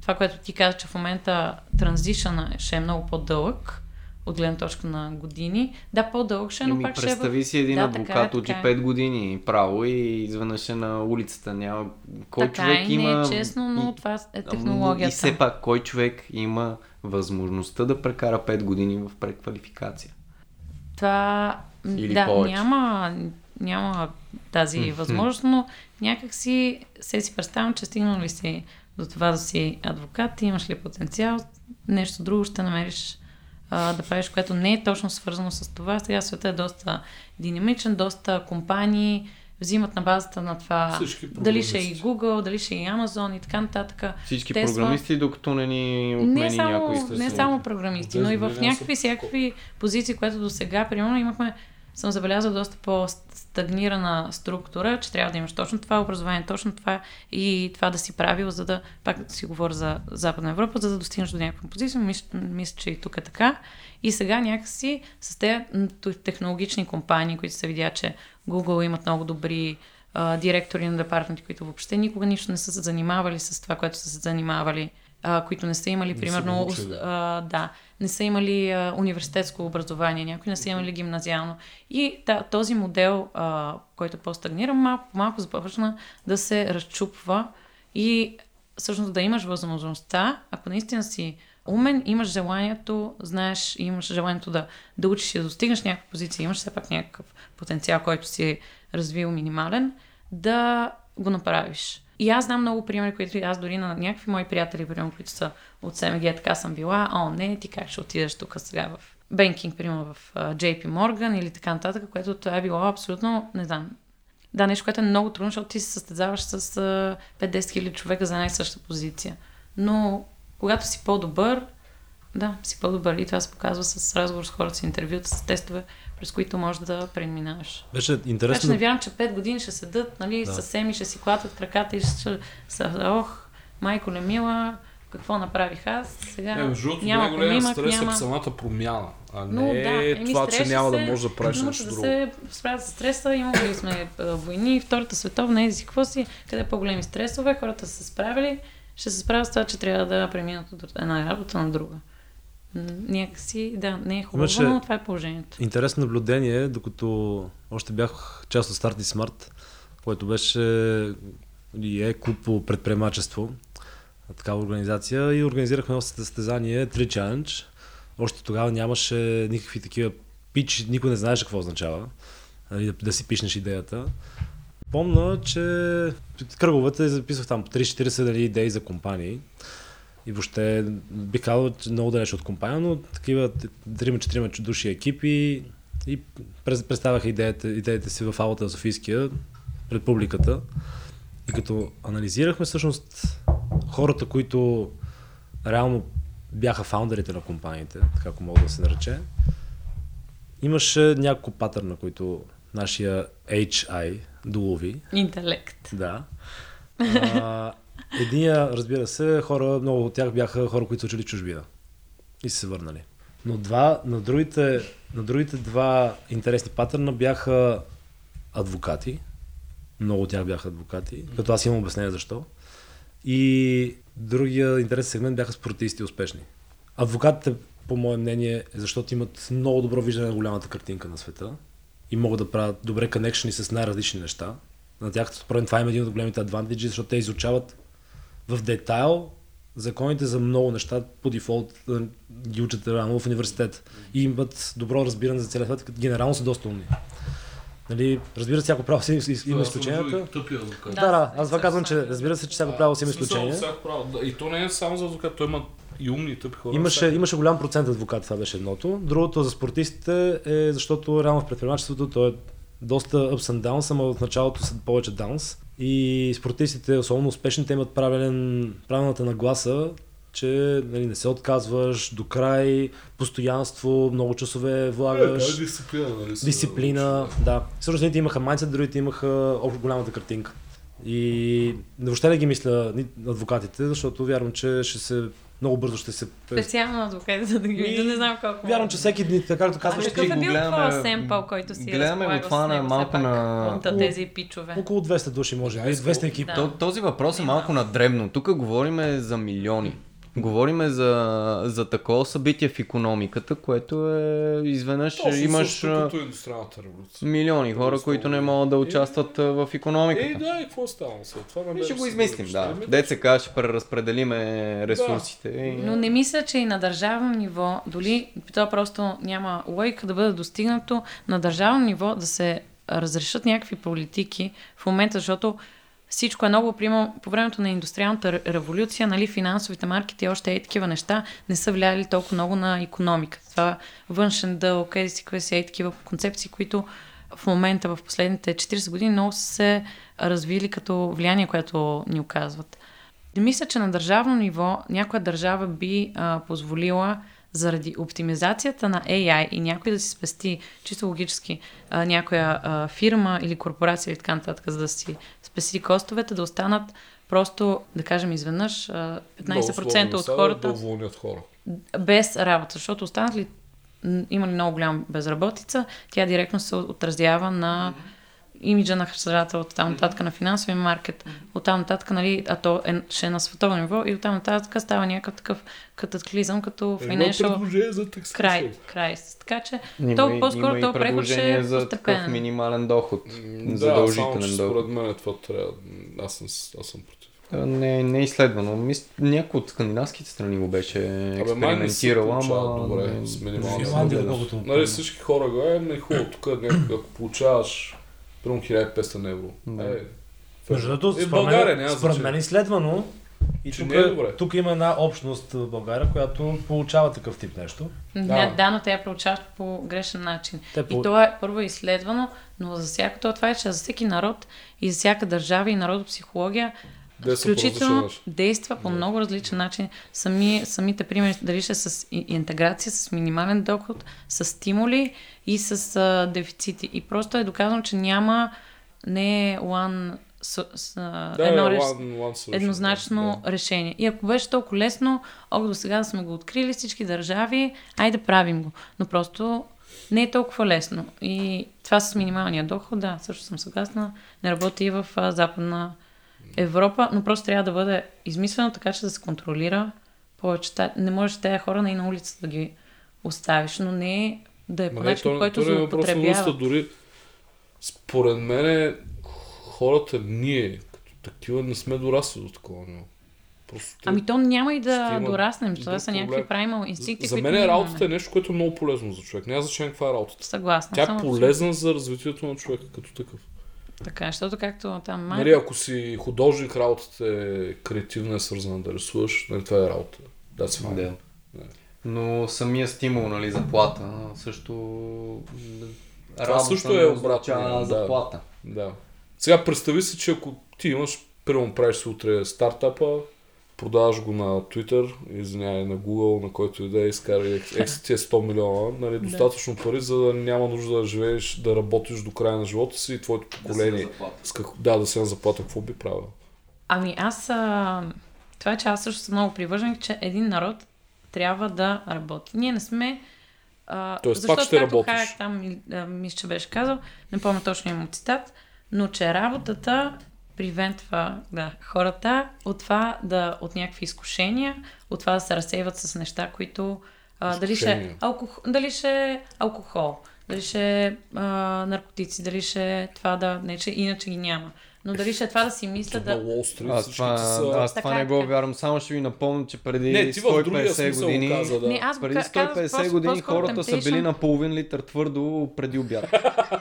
това, което ти каза, че в момента транзишъна ще е много по-дълъг от гледна точка на години. Да, по-дълъг ще, е, но Ами, пак ще е... представи си един Да, адвокат, е, учи така е. 5 години право и изведнъж е на улицата. Няма... Кой Така човек има... не е честно, но и- това е технологията. И все пак, кой човек има възможността да прекара 5 години в преквалификация? Това Или да, повече. няма, няма тази възможност, но някак си се си представям, че стигнал ли си до това да си адвокат, имаш ли потенциал, нещо друго ще намериш а, да правиш, което не е точно свързано с това. Сега света е доста динамичен, доста компании взимат на базата на това дали ще е и. Google, дали ще е и Amazon и така нататък. Всички Tesla. програмисти, докато не ни отмени Не само, някой не само програмисти, но и в някакви всякакви позиции, което до сега, примерно, имахме, съм забелязала доста по-стагнирана структура, че трябва да имаш точно това образование, точно това и това да си правил, за да, пак да си говоря за Западна Европа, за да достигнеш до някаква позиция. Мисля, мисля, че и тук е така. И сега някакси с тези м, т- технологични компании, които се видя, че Google имат много добри а, директори на департаменти, които въобще никога нищо не са се занимавали с това, което са се занимавали, а, които не са имали, са примерно, ус- а, да, не са имали а, университетско образование, някои не са имали гимназиално. И да, този модел, а, който по-стагнира, малко малко започна да се разчупва и всъщност да имаш възможността, ако наистина си умен, имаш желанието, знаеш, имаш желанието да, да учиш и да достигнеш някаква позиция, имаш все пак някакъв потенциал, който си е развил минимален, да го направиш. И аз знам много примери, които аз дори на някакви мои приятели, примерно, които са от СМГ, така съм била, о, не, ти как ще отидеш тук сега в бенкинг, примерно в JP Morgan или така нататък, което това е било абсолютно, не знам, да, нещо, което е много трудно, защото ти се състезаваш с а, 5-10 хиляди човека за най-съща позиция. Но когато си по-добър, да, си по-добър. И това се показва с разговор с хората, с интервюта, с тестове, през които можеш да преминаваш. Беше Така че интересно. не вярвам, че 5 години ще седат, нали, Да. да. съвсем и ще си клатят краката и ще са, ох, майко Лемила, какво направих аз, сега Е, другото, няма помимък, стрес е няма... в самата промяна, а Но не да, е еми, това, че няма се- да можеш да правиш нещо да друго. се справят с стреса, имали сме а, войни, Втората световна, еди си какво си, къде е по-големи стресове, хората са се справили, ще се справят с това, че трябва да преминат от една работа на друга. Някакси, да, не е хубаво, Имаше- но това е положението. Интересно наблюдение, докато още бях част от Старт и Смарт, което беше и е клуб по предприемачество, такава организация и организирахме едно състезание 3 Challenge. Още тогава нямаше никакви такива пич, никой не знаеше какво означава нали, да, да си пишнеш идеята. Помна, че кръговете записах там по 30-40 дали идеи за компании. И въобще би казал, че много далеч от компания, но такива 3-4 души екипи и представяха идеята, идеите си в аулата на Софийския пред публиката. И като анализирахме всъщност хората, които реално бяха фаундерите на компаниите, така ако мога да се нарече, имаше няколко патърна, които нашия HI долови. Интелект. Да. А, единия, разбира се, хора, много от тях бяха хора, които са учили чужбина и са се върнали. Но два, на, другите, на другите два интересни патърна бяха адвокати. Много от тях бяха адвокати, като аз имам обяснение защо. И другия интересен сегмент бяха спортисти успешни. Адвокатите, по мое мнение, е защото имат много добро виждане на голямата картинка на света и могат да правят добре коннекшени с най-различни неща. На тях, според това има един от големите адвантажи, защото те изучават в детайл законите за много неща по дефолт ги учат рано в университет и имат добро разбиране за целия свят, като генерално са доста умни. Нали, разбира се, всяко право си има изключенията. Тъпи адвокат. Да, да, аз това казвам, че разбира се, че всяко право си има изключения. И то не е само за адвокат, той има и умни и тъпи хора. Имаше, имаше голям процент адвокат, това беше едното. Другото за спортистите е защото реално в предприемачеството то е доста ups and downs, ама в началото са повече downs. И спортистите, особено успешните, имат правилен, правилната нагласа, че нали, не се отказваш до край, постоянство, много часове влагаш. Е, дисциплина, нали? Дисциплина, да. Всъщност едните имаха майндсет, другите имаха общо голямата картинка. И въобще не ги мисля адвокатите, защото вярвам, че ще се много бързо ще се... Специално адвокатите да ги видя, не знам колко. Вярвам, че всеки дни, така както казваш, Какъв ще е го бил гледаме- твоя семпъл, който си гледаме го това на малко на- от тези пичове? около 200 души може би, 200 екипа. Да. То, този въпрос е малко надребно. Тук говорим за милиони. Говориме за, за такова събитие в економиката, което е изведнъж Точно имаш като индустриалната революция. милиони хора, които не могат да участват а, в Е, економиката. да, и какво става след това? И ще го измислим, да. Каже, ще преразпределиме ресурсите. и- Но не мисля, че и на държавно ниво, дори то просто няма логика да бъде достигнато на държавно ниво да се разрешат някакви политики в момента, защото всичко е много, примерно, по времето на индустриалната ре- революция, нали, финансовите маркети и още е такива неща не са влияли толкова много на економиката. Това външен дълг, си, си, е такива концепции, които в момента, в последните 40 години, много са се развили като влияние, което ни оказват. Мисля, че на държавно ниво някоя държава би а, позволила заради оптимизацията на AI и някой да си спести чисто логически а, някоя а, фирма или корпорация или така нататък, за да си спести костовете, да останат просто, да кажем изведнъж, а, 15% от хората Да уволнят хора. без работа, защото останат ли има ли много голяма безработица, тя директно се отразява на имиджа на хазарата, от там нататък на финансовия маркет, от там нататък, нали, а то е, ще е на световно ниво и от там нататък става някакъв такъв катаклизъм, като financial за край, край. Така че Има то по-скоро то преход ще е за такъв минимален доход. Да, задължителен само, доход. според мен това трябва. Аз съм, аз съм против. А, Не, не е изследвано. Мис... Някой от скандинавските страни го беше Абе, май не се експериментирал, получава ама... добре не- с минимална заплата. колкото- Нали всички хора го е, не е хубаво тук, ако получаваш примерно 1500 евро. Да. Е, Между другото, И в според България мен, според мен изследвано и тук, е добре. тук има една общност в България, която получава такъв тип нещо. Не, Да. да, но те я получават по грешен начин. Те И по- то е първо изследвано, но за всяко то това е, че за всеки народ и за всяка държава и народопсихология по включително действа по много различен начин. Сами, самите примери, дали ще е с и- интеграция, с минимален доход, с стимули и с а, дефицити. И просто е доказано, че няма не е one, с, с, Да, едно е, one- one solution, еднозначно да. решение. И ако беше толкова лесно, ох, до сега да сме го открили всички държави, айде да правим го. Но просто не е толкова лесно. И това с минималния доход, да, също съм съгласна, не работи и в а, Западна Европа, но просто трябва да бъде измислено така, че да се контролира повече. Не можеш тези хора на и на улица да ги оставиш, но не е да е по не, начин, то, който е злоупотребява. дори според мен хората, ние като такива не сме дорасли до такова ниво. Просто Ами то няма и да дораснем. Това са някакви правимал инстинкти, за мен работата имаме. е нещо, което е много полезно за човек. Няма значение каква е работата. Съгласна. Тя е полезна за развитието на човека като такъв. Така, защото както там май... Нали, ако си художник, работата е креативна, е свързана да рисуваш, нали, това е работа. That's fine. Да. Но самия стимул, нали, заплата, също... Това също не е обратно, да. заплата. Да. Сега представи си, че ако ти имаш, примерно правиш си утре стартапа, продаваш го на Twitter, извинявай, на Google, на който и да е, изкара екс ти е 100 милиона, нали, достатъчно пари, за да няма нужда да живееш, да работиш до края на живота си и твоето поколение. С как... Да, да се на заплата, какво би правил? Ами аз... А... Това е, че аз също съм много привърженик, че един народ трябва да работи. Ние не сме... А, Тоест, защото, пак ще както работиш. Хайек там, мисля, че беше казал, не помня точно имам цитат, но че работата привентва да, хората от това да, от някакви изкушения, от това да се разсейват с неща, които а, дали, ще, е Изкушения. алкохол, дали ще е алкохол, дали ще е а, наркотици, дали ще е това да, не че иначе ги няма, но дали ще е това да си мисля На да... Уолл Стрит Аз това, са... аз Така това е, не го така. вярвам, само ще ви напомня, че преди Не, ти в другия 150 смисъл години... го каза, да. Не, аз Преди ка- казвам 150 просто- години по-скоро хората са temptation. били на половин литър твърдо преди обяд.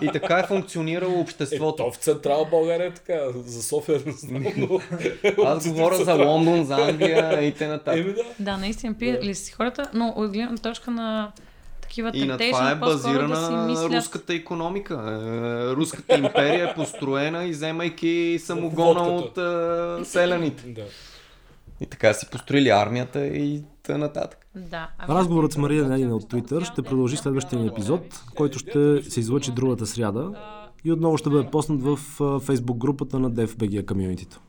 И така е функционирало Е, обществото. то в Централ България е така, за София не знам, но... Аз говоря за Лондон, за Англия и т.н. Еми да. Да, наистина пият ли си хората, но от гледна точка на такива И на това е базирана да си мислят. руската економика. Е, Руската империя е построена, иземайки самогона Водката. от е, селяните. Да. И така си построили армията и т. нататък. Да. ами- Разговорът с Мария Недина от Twitter ще продължи следващия ни епизод, който ще се излъчи другата сряда и отново ще бъде поснат в а, Facebook групата на DFBG комьюнитито.